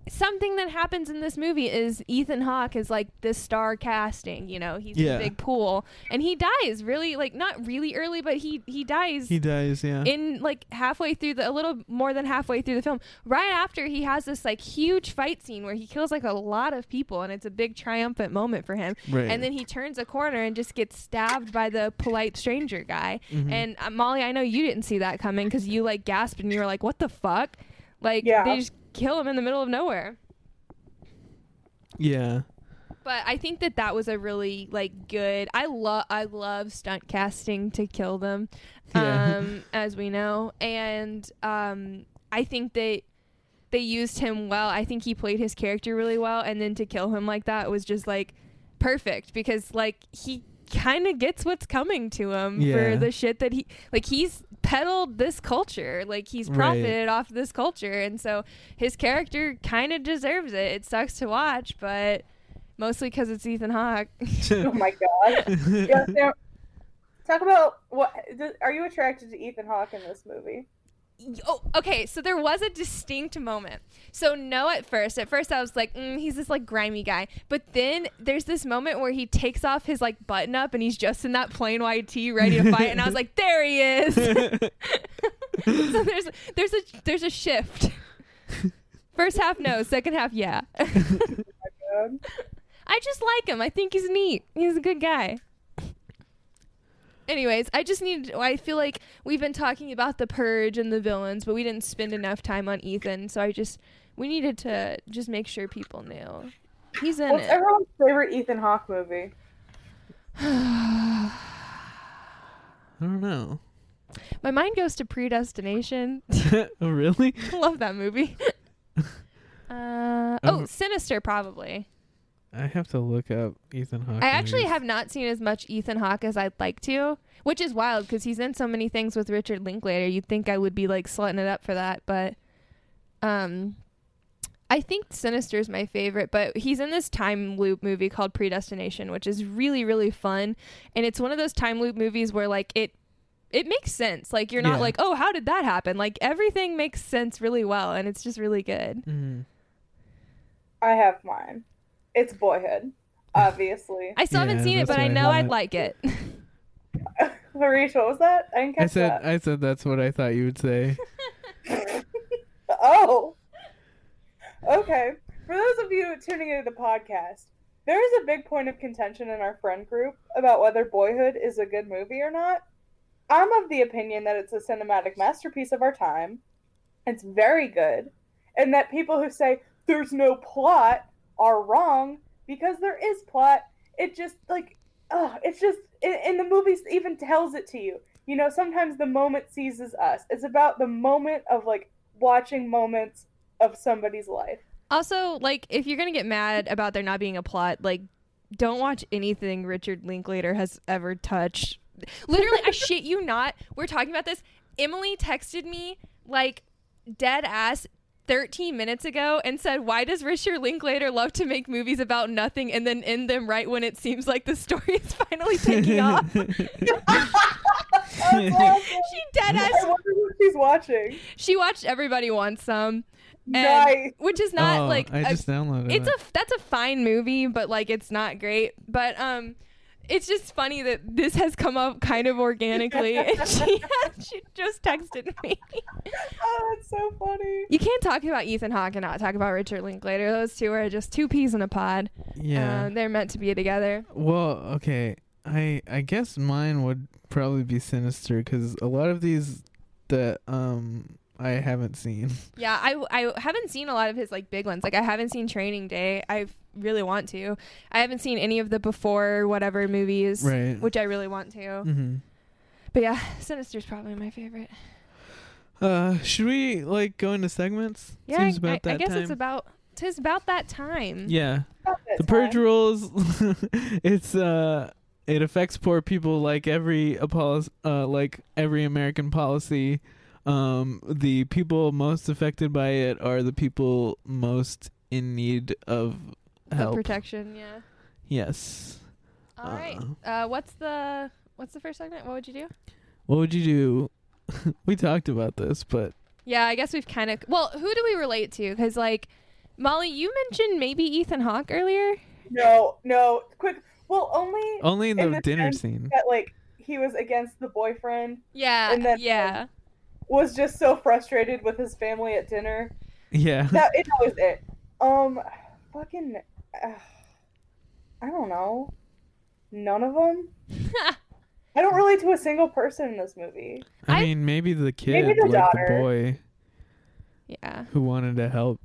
something that happens in this movie is Ethan Hawke is like the star casting. You know, he's Yeah. the big pool, and he dies really like not really early, but he he dies He dies, yeah. in like halfway through the a little more than halfway through the film right after he has this like huge fight scene where he kills like a lot of people and it's a big triumphant moment for him right. and then he turns a corner and just gets stabbed by the polite stranger guy Mhm. and uh, molly i know you didn't see that coming because you like gasped and you were like what the fuck like Yeah. they just kill him in the middle of nowhere yeah. but I think that that was a really like good. I love I love stunt casting to kill them, Yeah. um, as we know, and um, I think that they used him well. I think he played his character really well, and then to kill him like that was just like perfect because like he kind of gets what's coming to him Yeah. for the shit that he like he's peddled this culture like he's Right. profited off this culture and so his character kind of deserves it it sucks to watch but mostly because it's ethan hawke Oh my god. yeah, Sam, talk about what are you attracted to Ethan Hawke in this movie? Oh okay so there was a distinct moment. So no at first at first i was like mm, he's this like grimy guy. But then there's this moment where he takes off his like button up and he's just in that plain white tee ready to fight and i was like there he is. So there's there's a there's a shift. First half no. Second half yeah. I just like him. I think he's neat. He's a good guy Anyways, I just need. I feel like we've been talking about the purge and the villains, but we didn't spend enough time on Ethan. So I just we needed to just make sure people knew he's in What's it. everyone's favorite Ethan Hawke movie? I don't know. My mind goes to Predestination. oh, really? Love that movie. uh, oh, Sinister probably. I have to look up Ethan Hawke. I actually movies. have not seen as much Ethan Hawke as I'd like to, which is wild because he's in so many things with Richard Linklater. You'd think I would be like slutting it up for that, but um, I think Sinister is my favorite. But he's in this time loop movie called Predestination, which is really really fun, and it's one of those time loop movies where like it it makes sense. Like you're not Yeah. like, oh, how did that happen? Like everything makes sense really well, and it's just really good. Mm-hmm. I have mine. It's Boyhood, obviously. I still haven't Yeah, seen it, that's but I what I know. I'd like it. Hareesh, what was that? I didn't catch I said that. I said that's what I thought you would say. Oh. Okay. For those of you tuning into the podcast, there is a big point of contention in our friend group about whether Boyhood is a good movie or not. I'm of the opinion that it's a cinematic masterpiece of our time. It's very good. And that people who say there's no plot are wrong because there is plot. It just, like, oh, it's just, and and the movie even tells it to you. You know, sometimes the moment seizes us. It's about the moment of, like, watching moments of somebody's life. Also, like, if you're gonna get mad about there not being a plot, like, don't watch anything Richard Linklater has ever touched. Literally, I shit you not. We're talking about this. Emily texted me like dead ass 13 minutes ago and said, "Why does Richard Linklater love to make movies about nothing and then end them right when it seems like the story is finally taking off?" she dead I ass. wonder what she's watching. She watched Everybody Wants Some. And, Nice. Which is not oh, like I a- just downloaded it's it. a that's a fine movie, but like it's not great. But um, it's just funny that this has come up kind of organically, and she she just texted me. Oh, that's so funny. You can't talk about Ethan Hawke and not talk about Richard Linklater. Those two are just two peas in a pod. yeah. Uh, they're meant to be together. Well, okay. I I guess mine would probably be Sinister because a lot of these that um I haven't seen. Yeah, I, I haven't seen a lot of his like big ones. Like I haven't seen Training Day. I really want to. I haven't seen any of the before whatever movies, Right. which I really want to. Mm-hmm. But yeah, Sinister's probably my favorite. Uh, should we like go into segments? Yeah, Seems I, about I, I guess time. it's about tis about that time. Yeah. About that The purge rules. it's uh, it affects poor people like every apol- uh, like every American policy. Um, the people most affected by it are the people most in need of Of help. protection. Yeah. yes. All right. Uh, what's the what's the first segment? What would you do? What would you do? we talked about this, but Yeah, I guess we've kind of. Well, who do we relate to? Because like, Molly, you mentioned maybe Ethan Hawke earlier. No, no, quick. Well, only only in in the the dinner scene. that like he was against the boyfriend, Yeah. And then, yeah. Was just so frustrated with his family at dinner. Yeah. That it was it. Um, fucking, uh, I don't know. None of them. I don't relate to a single person in this movie. I, I- mean, maybe the kid, Maybe the like daughter. the boy yeah. who wanted to help,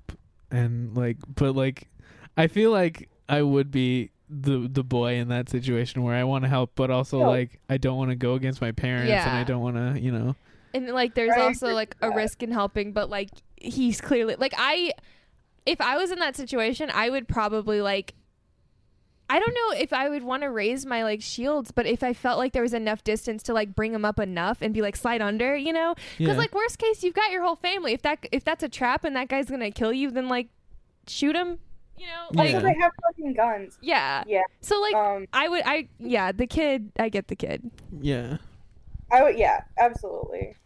and like, but like, I feel like I would be the the boy in that situation where I want to help, but also Yeah. like I don't want to go against my parents, and I don't want to, you know. And like, there's I also like a risk in helping, but like, he's clearly like I. If I was in that situation, I would probably like. I don't know if I would want to raise my like shields, but if I felt like there was enough distance to like bring him up enough and be like slide under, you know, because Yeah. like worst case, you've got your whole family. If that if that's a trap and that guy's gonna kill you, then like shoot him. You know, like Yeah. Also, they have fucking guns. yeah. Yeah. So like Um, I would I yeah the kid I get the kid. Yeah. I would. Yeah, absolutely.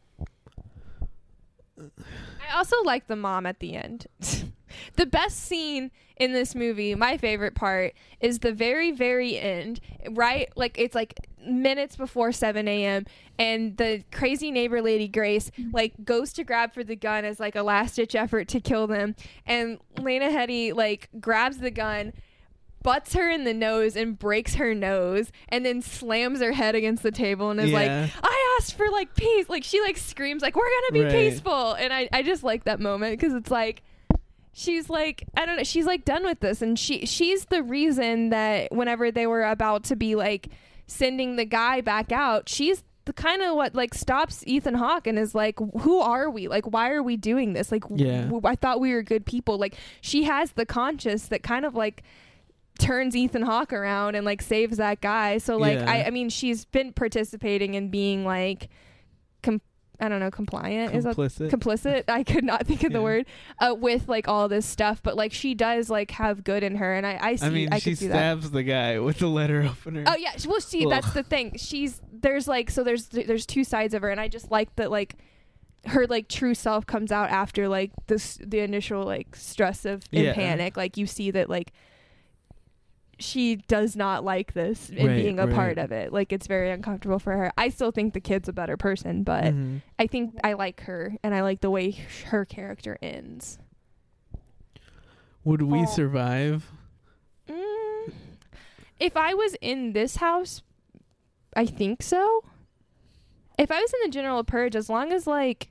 I also like the mom at the end. the best scene in this movie, my favorite part, is the very, very end. Right, like it's like minutes before seven a.m. and the crazy neighbor lady Grace like goes to grab for the gun as like a last ditch effort to kill them, and Lena Headey like grabs the gun. butts her in the nose and breaks her nose and then slams her head against the table and is Yeah. like i asked for like peace. Like she like screams like we're gonna be Right. peaceful. And i i just like that moment because it's like she's like i don't know she's like done with this. And she she's the reason that whenever they were about to be like sending the guy back out she's the kind of what like stops Ethan Hawke and is like who are we? Like why are we doing this? Like Yeah. w- I thought we were good people. Like she has the conscience that kind of like turns Ethan Hawke around and like saves that guy so like Yeah. I I mean she's been participating in being like com- I don't know compliant is that Complicit. complicit I could not think of the word uh, with like all this stuff but like she does like have good in her and I I see I mean, I she see that stabs the guy with the letter opener. Oh yeah, well see Ugh. that's the thing. She's there's like so there's there's two sides of her, and I just like that like her like true self comes out after like this the initial like stress of and Yeah. panic. Like you see that like she does not like this and Right, being a part of it. Like it's very uncomfortable for her. I still think the kid's a better person, but Mhm. I think I like her and I like the way sh- her character ends. Would we Oh. survive? Mm, if I was in this house, I think so. If I was in the general purge, as long as like,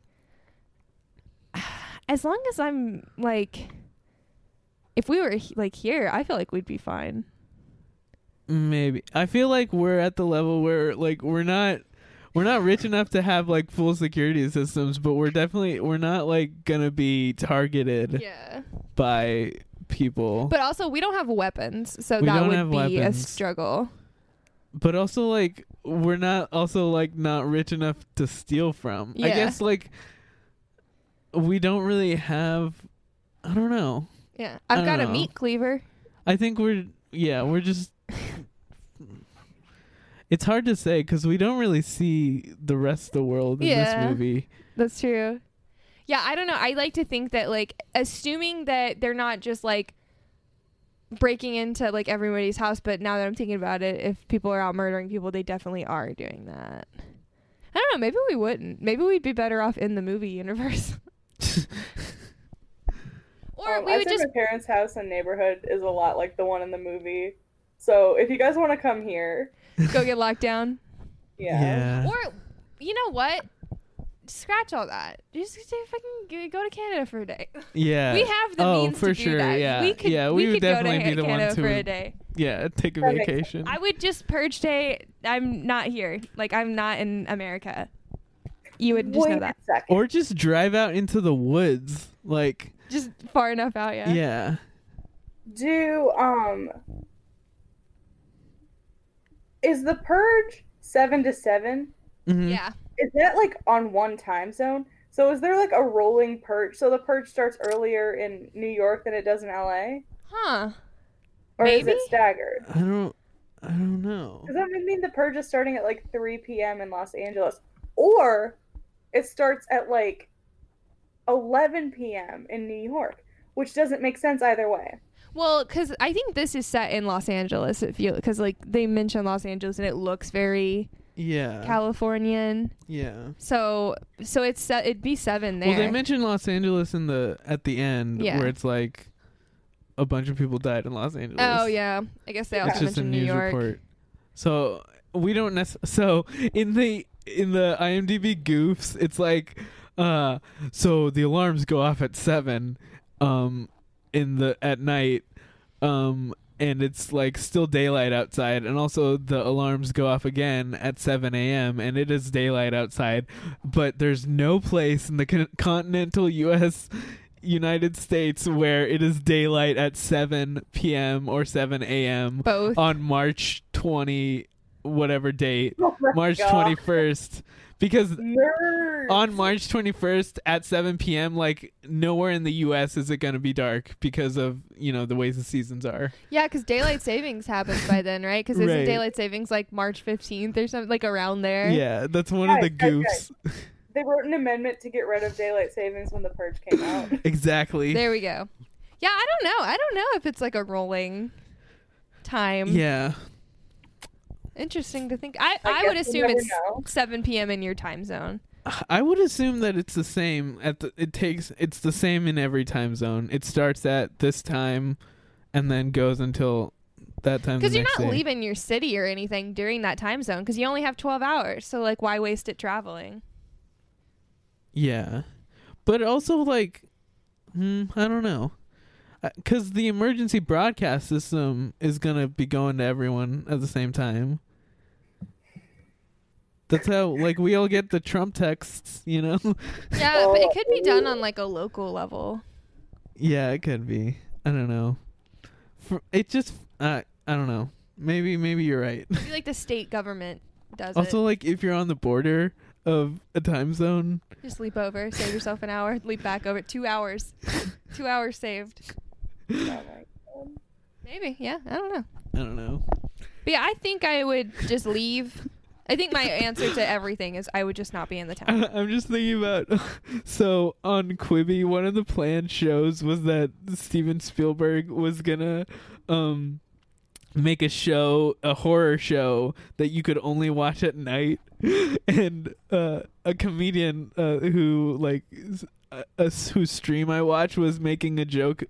as long as I'm like, if we were like here, I feel like we'd be fine. Maybe. I feel like we're at the level where like we're not we're not rich enough to have like full security systems, but we're definitely we're not like gonna be targeted Yeah. by people. But also, we don't have weapons, so We that would be a struggle. but also like we're not also like not rich enough to steal from. I guess like we don't really have I don't know. Yeah, I've got a meat cleaver. I think we're yeah, we're just It's hard to say cuz we don't really see the rest of the world in Yeah. this movie. That's true. Yeah, I don't know. I like to think that like assuming that they're not just like breaking into like everybody's house, but now that I'm thinking about it, if people are out murdering people, they definitely are doing that. I don't know, maybe we wouldn't. Maybe we'd be better off in the movie universe. or Um, we I would think just my parents' house and neighborhood is a lot like the one in the movie. So if you guys want to come here, go get locked down. yeah. Or you know what? Scratch all that. Just say fucking g- go to Canada for a day. Yeah. We have the oh, means for to do sure. that. Yeah. We could- yeah, we we, would could go to definitely be the Canada ones who for a day. Yeah, take a That vacation. I would just purge day. I'm not here. Like I'm not in America. You would just Wait know that. a or just drive out into the woods. Like Just far enough out, yeah. yeah. Do um is the purge seven to seven? Mhm. Yeah. Is that like on one time zone? So is there like a rolling purge? So the purge starts earlier in New York than it does in LA, Huh. or is it staggered? I don't I don't know. Does that mean the purge is starting at like 3 p.m. in Los Angeles, or it starts at like 11 p.m. in New York, which doesn't make sense either way. Well, because I think this is set in Los Angeles. If you because like they mention Los Angeles and it looks very Yeah. Californian. yeah. So so it's set. It'd be seven there. Well, they mentioned Los Angeles in the at the end Yeah. where it's like a bunch of people died in Los Angeles. oh yeah. I guess they also It's just a mentioned New news York. report. So we don't necess- so in the in the IMDb goofs, it's like uh so the alarms go off at 7 um in the at night um and it's like still daylight outside and also the alarms go off again at 7 a.m and it is daylight outside but there's no place in the con- continental us united states where it is daylight at 7 p.m or 7 a.m Both. on march 20 whatever date Oh march God. 21st because Nerds. on March 21st at 7 p.m., like nowhere in the U.S. is it going to be dark because of you know the ways the seasons are. Yeah, because daylight savings happens by then, right? Because isn't Right. daylight savings like March 15th or something, like around there? Yeah, that's one of the Guys, guys, goofs. They wrote an amendment to get rid of daylight savings when the purge came out. exactly. There we go. Yeah, I don't know. I don't know if it's like a rolling time. yeah. Interesting to think. I, I I, would assume it's know. 7 p.m. in your time zone. I would assume that it's the same at the it takes it's the same in every time zone. It starts at this time and then goes until that time. Because you're next not day. leaving your city or anything during that time zone because you only have 12 hours. So, like, why waste it traveling? Yeah, but also like, hmm, I don't know, because the emergency broadcast system is gonna be going to everyone at the same time. That's how like we all get the Trump texts, you know. Yeah, but it could be done on like a local level. yeah, it could be. I don't know. For, it just, uh, I don't know. Maybe, maybe you're right. Feel like the state government does also, it. like if you're on the border of a time zone, Just leap over, save yourself an hour, leap back over. Two hours. Two hours saved. Maybe, yeah. I don't know. I don't know. But yeah, I think I would just leave. I think my answer to everything is I would just not be in the town. I'm just thinking about so on Quibi, one of the planned shows was that Steven Spielberg was gonna um make a show, a horror show that you could only watch at night, and uh, a comedian uh, who like s- uh, uh, whose stream I watched was making a joke.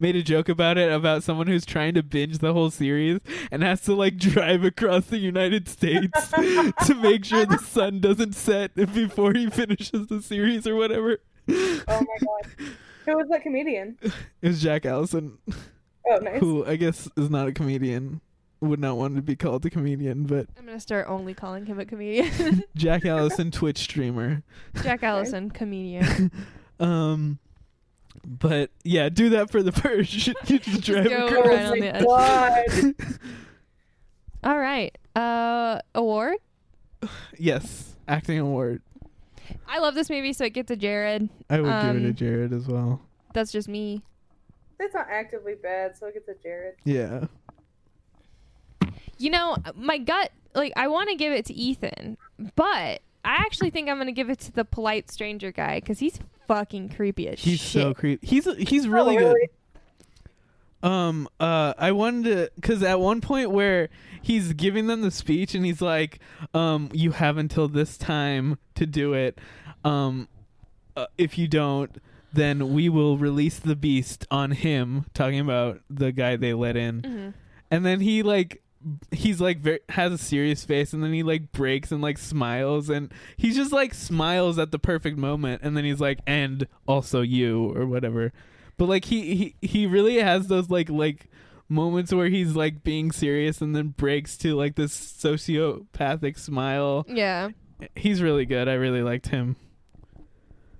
Made a joke about it about someone who's trying to binge the whole series and has to like drive across the United States to make sure the sun doesn't set before he finishes the series or whatever. Oh my god. Who was that comedian? It was Jack Allison, Oh, nice. who I guess is not a comedian, would not want to be called a comedian, but I'm gonna start only calling him a comedian. Jack Allison, Twitch streamer. Jack Allison, comedian. Um, but yeah, do that for the purge. you just drive go across. right on the edge. God. All right. Uh, award. yes, acting award. I love this movie, so it gets a Jared. I would give it Um, a Jared as well. That's just me. That's not actively bad, so it gets a Jared. Yeah. You know, my gut, like, I want to give it to Ethan, but I actually think I'm gonna give it to the polite stranger guy because he's fucking creepy as He's shit. so creepy. He's he's really Oh, good. Um, uh, I wanted to, cause at one point where he's giving them the speech and he's like, um, you have until this time to do it. Um, uh, if you don't, then we will release the beast on him, talking about the guy they let in. Mhm. And then he like, he's like very, has a serious face and then he like breaks and like smiles and he's just like smiles at the perfect moment and then he's like and also you or whatever but like he he, he really has those like like moments where he's like being serious and then breaks to like this sociopathic smile Yeah. he's really good i really liked him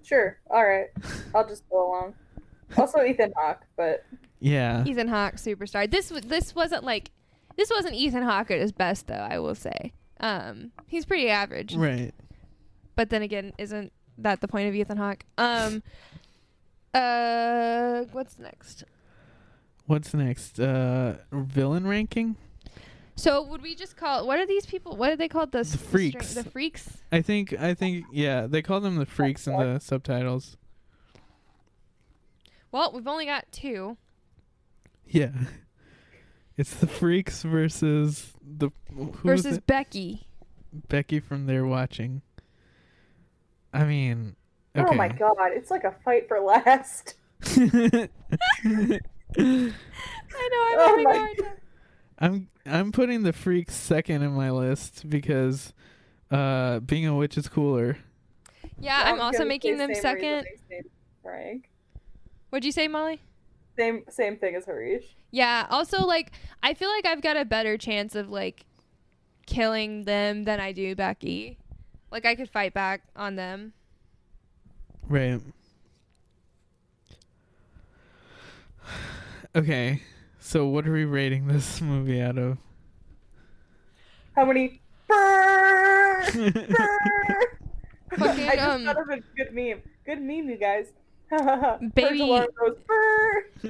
Sure. All right. I'll just go along. Also, Ethan Hawke, but yeah Ethan Hawke, superstar. This w- this wasn't like this wasn't Ethan Hawke at his best though. I will say, um, he's pretty average. right But then again, isn't that the point of Ethan Hawke? Um, uh, what's next? what's next uh villain ranking So would we just call what are these people? What are they called? The, The string- freaks. The freaks. i think i think yeah they call them the freaks in the subtitles Well, we've only got two. yeah it's the freaks versus the who was versus it? Becky. becky from there watching i mean okay. oh my god, it's like a fight for last. I know. I'm Oh having hard time. I'm I'm putting the freaks second in my list because uh being a witch is cooler. Yeah, I'm also gonna making them second. reasoning, Frank. What'd you say, Molly? Same same thing as Hareesh. Yeah. Also, like, I feel like I've got a better chance of like killing them than I do Becky. Like, I could fight back on them. Right. Okay. So what are we rating this movie out of? How many? Brrr, brrr. Fucking, I just um, thought of a good meme. Good meme, you guys. Baby-.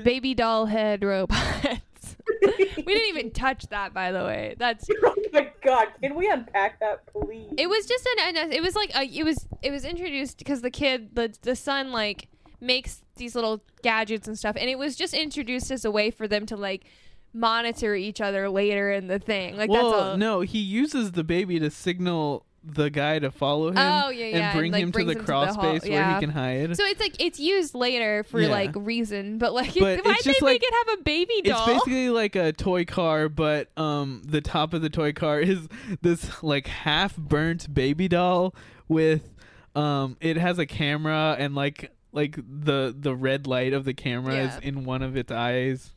Baby doll head robots. we didn't even touch that, by the way. That's oh my god, can we unpack that, please? it was just an it was like a, it was it was introduced because the kid the the son like makes these little gadgets and stuff and it was just introduced as a way for them to like monitor each other later in the thing like well, that's all no, he uses the baby to signal the guy to follow him Oh, yeah, yeah, and and, bring like, him to the him to the crawl space where he can hide. So it's like it's used later for Yeah. like reason, but like But why'd it's they just make it have a baby doll? it's basically like a toy car, but um, the top of the toy car is this like half burnt baby doll with um, it has a camera and like like the the red light of the camera Yeah. is in one of its eyes,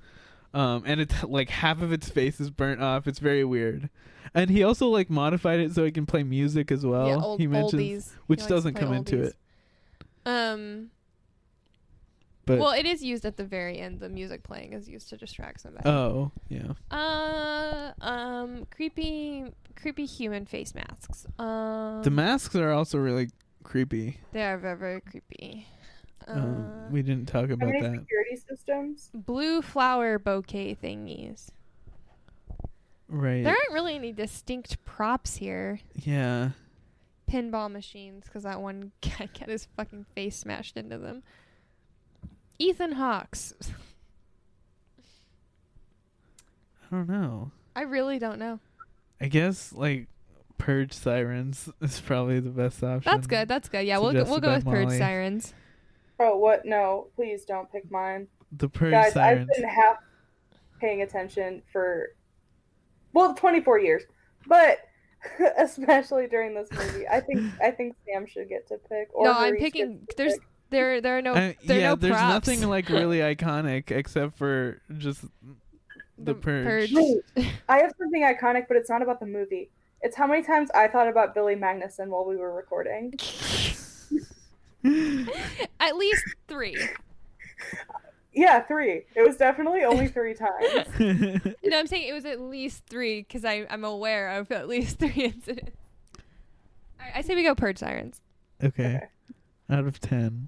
um, and it's like half of its face is burnt off. It's very weird. And he also like modified it so he can play music as well. yeah, old, he mentions, oldies. Which to doesn't come into it. Um. But well, it is used at the very end. The music playing is used to distract somebody. oh yeah, Uh, um, creepy, creepy human face masks. Um, the masks are also really creepy. They are very, very creepy. Uh, Um, we didn't talk about that. security systems? blue flower bouquet thingies. Right. There aren't really any distinct props here. Yeah. Pinball machines, because that one guy got his fucking face smashed into them. Ethan Hawks. I don't know. I really don't know. I guess like Purge Sirens is probably the best option. That's good. That's good. Yeah, we'll go, we'll go by with Purge Sirens. Oh, what? No, please don't pick mine. The Purge Guys, Sirens. I've been half paying attention for, well, 24 years, but especially during this movie, I think I think Sam should get to pick. Or no, I'm picking. There's pick. there there are no Uh, there are yeah, no there's props. nothing like really iconic except for just the, The Purge. Purge. Wait, I have something iconic, but it's not about the movie. It's how many times I thought about Billy Magnussen while we were recording. At least three. Yeah, three. It was definitely only three times. No, I'm saying it was at least three because I'm aware of at least three incidents. All right, I say we go Purge Sirens. okay. Out of ten.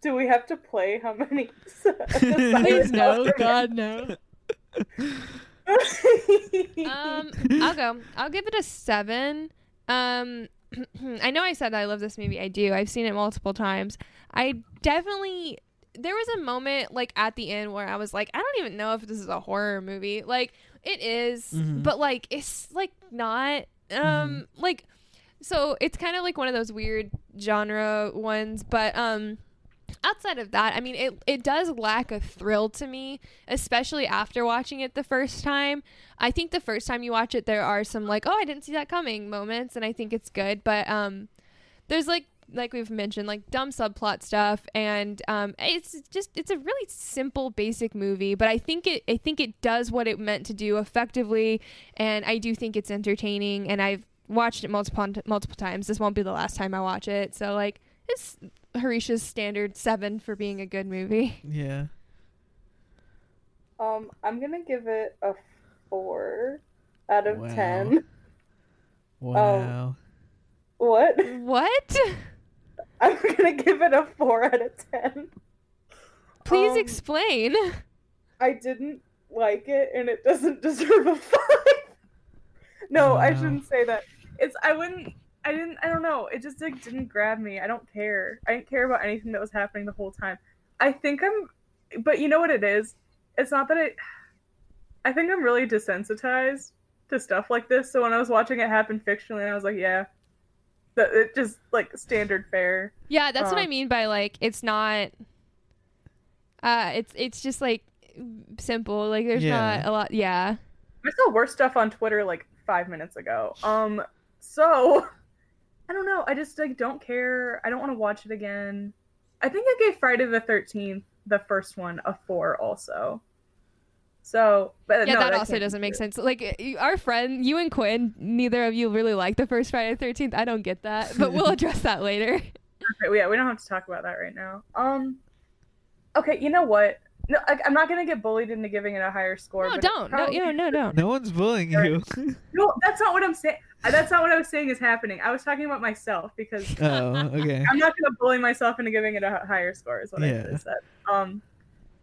Do we have to play how many? Please no, God no. Um, I'll go. I'll give it a seven. Um, I know I said I love this movie. I do. I've seen it multiple times. I definitely. There was a moment like at the end where I was like, I don't even know if this is a horror movie. Like it is, Mhm. but like it's like not. Um, like so it's kind of like one of those weird genre ones, but um outside of that, I mean, it it does lack a thrill to me, especially after watching it the first time. I think the first time you watch it, there are some like, oh, I didn't see that coming moments, and I think it's good. But um, there's like like we've mentioned, like dumb subplot stuff, and um, it's just it's a really simple, basic movie. But I think it I think it does what it meant to do effectively, and I do think it's entertaining. And I've watched it multiple multiple times. This won't be the last time I watch it. So like, it's Hareesh's standard seven for being a good movie. Yeah. Um, I'm gonna give it a four out of Wow. ten. Wow. What? What? I'm gonna give it a four out of ten. Please Um, explain. I didn't like it, and it doesn't deserve a five. no, I shouldn't say that. It's I wouldn't. I didn't. I don't know. It just like didn't grab me. I don't care. I didn't care about anything that was happening the whole time. I think I'm. But you know what it is? It's not that it. I think I'm really desensitized to stuff like this. So when I was watching it happen fictionally, I was like, yeah, that it just like standard fare. Yeah, that's what I Um, mean by like it's not. Uh, it's it's just like simple. Like there's Yeah. not a lot. Yeah. I saw worse stuff on Twitter like five minutes ago. Um, so I don't know. I just like don't care. I don't want to watch it again. I think I gave Friday the Thirteenth, the first one, a four also. So, but Yeah, no, that also doesn't make sense. Like our friend, you and Quinn, neither of you really like the first Friday the Thirteenth. I don't get that, but we'll address that later. Okay, yeah, we don't have to talk about that right now. Um, okay, you know what? No, I, I'm not gonna get bullied into giving it a higher score. No, but don't. No, probably- no, no, no. No one's bullying you. No, that's not what I'm saying. That's not what I was saying is happening. I was talking about myself because oh, okay. I'm not gonna bully myself into giving it a higher score. Is what I Yeah. should have said. Um,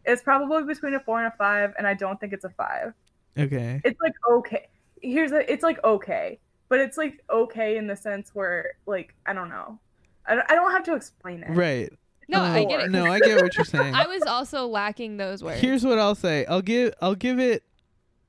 it's probably between a four and a five, and I don't think it's a five. Okay. It's like okay. Here's a. It's like okay, but it's like okay in the sense where like I don't know. I don't, I don't have to explain it. Right. No, I get it. No, I get what you're saying. I was also lacking those words. Here's what I'll say. I'll give I'll give it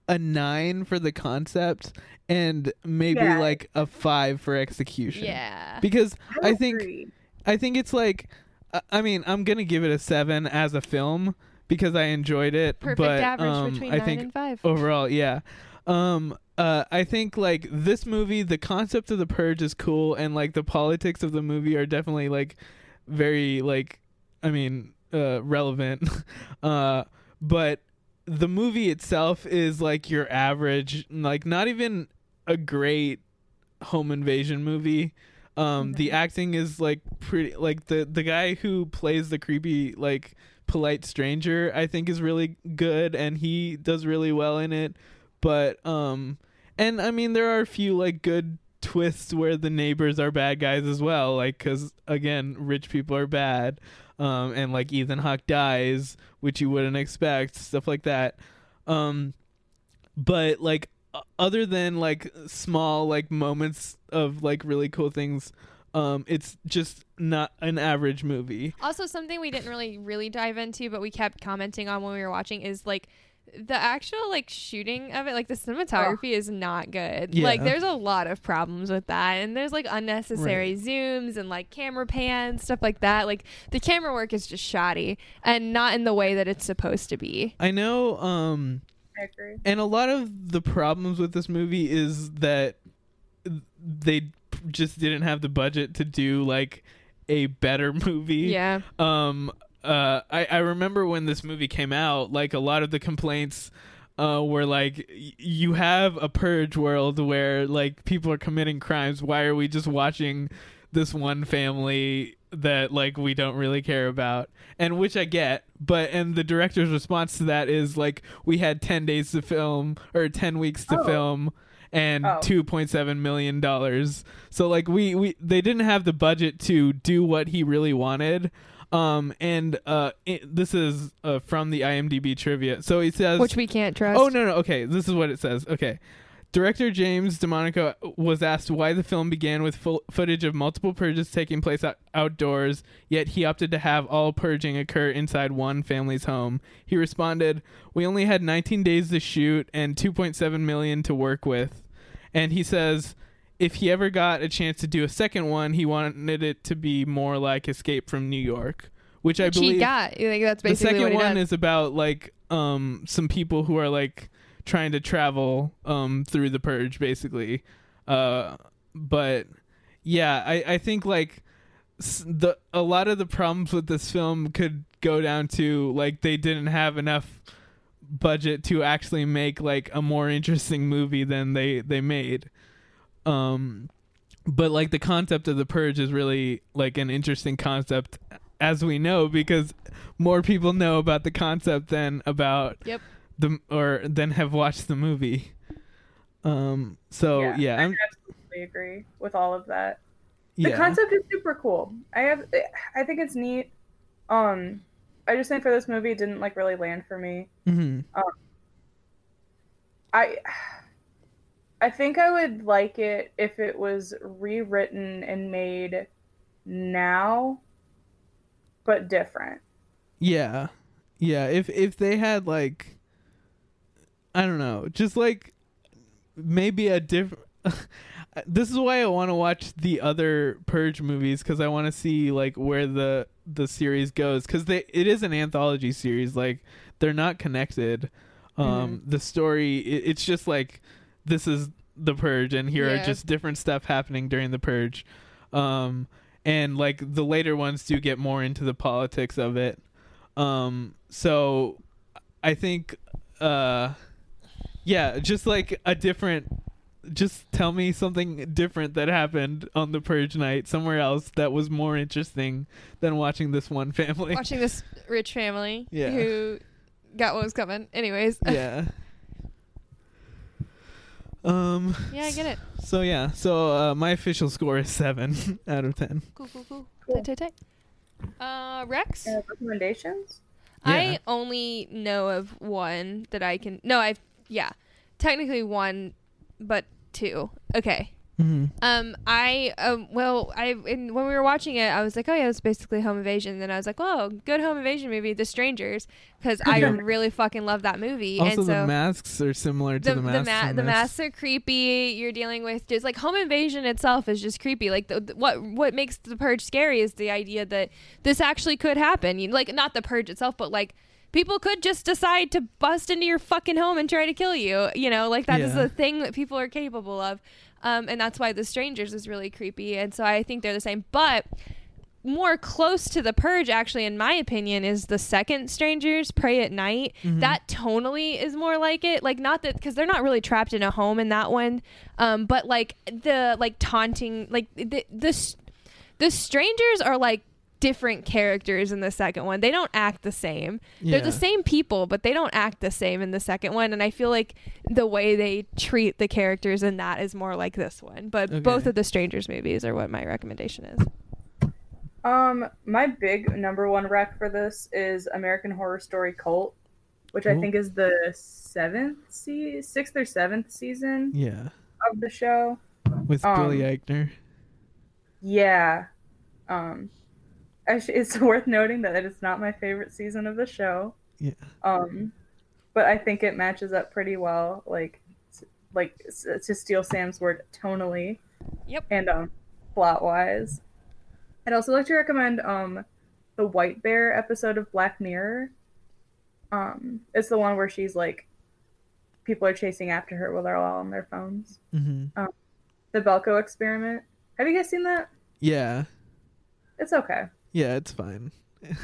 a nine for the concept and maybe Yeah. like a five for execution. Yeah. Because I, I think agree. I think it's like I- I mean I'm gonna give it a seven as a film because I enjoyed it. Perfect but, average um, between I nine think and five. overall, yeah. Um, uh, I think like this movie, the concept of the purge is cool, and like the politics of the movie are definitely like very like, I mean, uh, relevant. uh, but the movie itself is like your average, like not even a great home invasion movie. Um, the acting is like pretty, like the the guy who plays the creepy like polite stranger, I think is really good, and he does really well in it. But um, and I mean there are a few like good twists where the neighbors are bad guys as well, like because again, rich people are bad. Um, and like Ethan Hawke dies, which you wouldn't expect, stuff like that. Um, but like other than like small like moments of like really cool things, um, it's just not an average movie. Also, something we didn't really really dive into, but we kept commenting on when we were watching is like the actual like shooting of it. Like the cinematography is not good. Yeah. Like there's a lot of problems with that, and there's like unnecessary zooms and like camera pans, stuff like that. Like the camera work is just shoddy and not in the way that it's supposed to be. I know. Um, I agree. and a lot of the problems with this movie is that they just didn't have the budget to do like a better movie. Yeah. Um uh I I remember when this movie came out like a lot of the complaints uh were like y- you have a purge world where like people are committing crimes why are we just watching this one family that like we don't really care about and which I get but and the director's response to that is like we had 10 days to film or 10 weeks to Oh. film and Oh. 2.7 million dollars so like we we they didn't have the budget to do what he really wanted um and uh it, this is uh, from the IMDb trivia so it says Which we can't trust. Oh no no okay this is what it says okay Director James DeMonaco was asked why the film began with full footage of multiple purges taking place out- outdoors, yet he opted to have all purging occur inside one family's home. He responded, "We only had 19 days to shoot and 2.7 million to work with." And he says if he ever got a chance to do a second one, he wanted it to be more like Escape from New York, which I believe he got. Like that's basically the second one does. is about like um some people who are like trying to travel um through the purge basically uh but yeah i i think like the a lot of the problems with this film could go down to like they didn't have enough budget to actually make like a more interesting movie than they they made um but like the concept of the purge is really like an interesting concept as we know because more people know about the concept than about Yep. the or than have watched the movie um so yeah, I I'm, absolutely agree with all of that. The yeah concept is super cool. I have, I think it's neat. Um, I just think for this movie, it didn't like really land for me. Mm-hmm. I, I think I would like it if it was rewritten and made now, but different. yeah. Yeah if if they had like i don't know just like maybe a different this is why i want to watch the other purge movies because i want to see like where the the series goes because they it is an anthology series like they're not connected. Um the story it, it's just like this is the purge and here Yeah. are just different stuff happening during the purge um and like the later ones do get more into the politics of it um so i think uh yeah just like a different just tell me something different that happened on the purge night somewhere else that was more interesting than watching this one family watching this rich family Yeah. who got what was coming. Anyways. yeah um yeah, I get it. so yeah so uh my official score is seven out of ten Cool, cool, cool. Cool. Tight, tight, tight. Uh, Rex? Uh, recommendations? Yeah. I only know of one that I can. No, I've. Yeah. Technically one, but two. Okay. Mhm. Um, I um, well, I in, when we were watching it, I was like, oh yeah, it's basically home invasion. And then I was like, oh, good home invasion movie, The Strangers, because I really fucking love that movie. Also, and so the masks are similar to the, the, the, masks. ma- in the masks are creepy. You're dealing with just like home invasion itself is just creepy. Like the, the- what what makes the purge scary is the idea that this actually could happen. You like not the purge itself, but like people could just decide to bust into your fucking home and try to kill you. You know, like that is Yeah. the thing that people are capable of. Um, and that's why the strangers is really creepy. And so I think they're the same, but more close to the purge actually in my opinion is the second strangers Prey at Night Mhm. that tonally is more like it like not that because they're not really trapped in a home in that one um but like the like taunting like the this the strangers are like different characters in the second one they don't act the same they're the same people but they don't act the same in the second one and i feel like the way they treat the characters in that is more like this one but Okay. both of the strangers movies are what my recommendation is Um, my big number one rec for this is American Horror Story Cult, which I think is the seventh se- sixth or seventh season Yeah, of the show. with Um, Billy Eichner. Yeah. Um, actually, it's worth noting that it's not my favorite season of the show. Yeah. Um, but I think it matches up pretty well, like, like s- to steal Sam's word, tonally. Yep. And um, plot wise. I'd also like to recommend um, the White Bear episode of Black Mirror. Um, it's the one where she's like, people are chasing after her while they're all on their phones. Mm-hmm. Um, the Belko experiment. Have you guys seen that? Yeah, It's okay. Yeah, it's fine.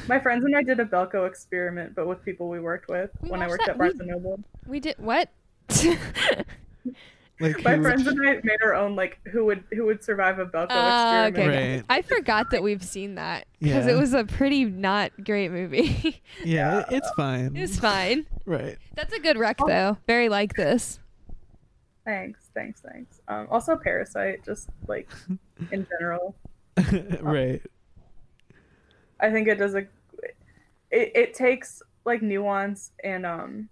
My friends and I did a Belko experiment, but with people we worked with We when I worked that- at we- Barnes and Noble. we did what Like My who- friends and I made our own like who would who would survive a Belko Ah, experiment. okay. Right. I forgot that we've seen that because Yeah. it was a pretty not great movie. Yeah, it's fine. it's fine. right. That's a good rec though. Very like this. Thanks, thanks, thanks. Um, also Parasite, just like in general, right. I think it does a. It it takes like nuance and um.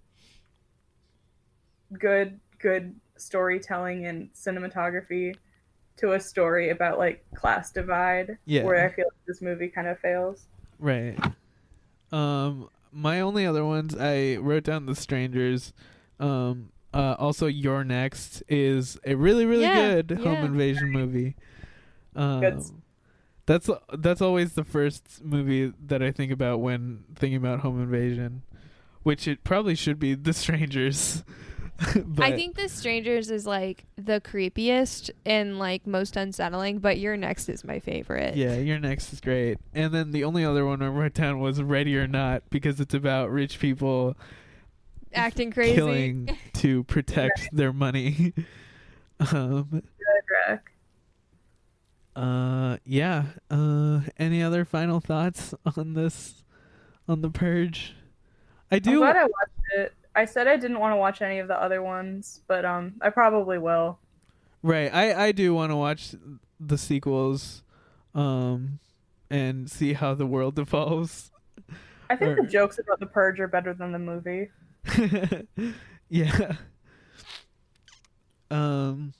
Good good storytelling and cinematography to a story about like class divide. Yeah. Where I feel like this movie kind of fails. Right. Um, my only other ones I wrote down the strangers. Um, uh, also You're Next is a really really Yeah, good home invasion movie. Um, Good. That's that's always the first movie that I think about when thinking about home invasion, which it probably should be The Strangers. but, I think The Strangers is like the creepiest and like most unsettling, but You're Next is my favorite. Yeah, You're Next is great. And then the only other one I wrote down was Ready or Not because it's about rich people Acting crazy. killing to protect their money. um Good rec. Uh yeah. Uh any other final thoughts on this on the purge? I I'm do glad I watched it. I said I didn't want to watch any of the other ones, but um, I probably will. right. I I do want to watch the sequels um and see how the world evolves. I think the jokes about the purge are better than the movie. yeah. Um.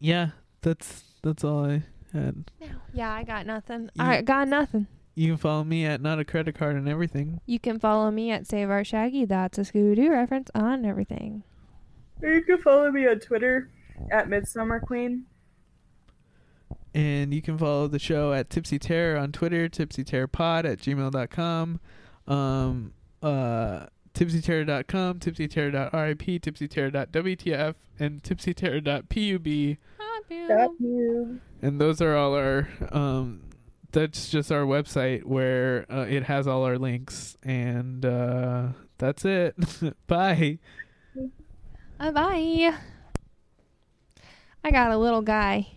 Yeah, that's that's all I had. Yeah, I got nothing. You- I got nothing. You can follow me at not a credit card and everything, You can follow me at Save Our Shaggy. That's a Scooby Doo reference on everything. Or you can follow me on Twitter at Midsummer Queen. and you can follow the show at Tipsy Terror on Twitter, tipsyterrorpod at gmail.com, um, uh, tipsyterror.com, tipsyterror.rip, tipsyterror.wtf, and tipsyterror.pub. Got you. And those are all our um that's just our website where uh, it has all our links and uh that's it. Bye. Bye bye. I got a little guy.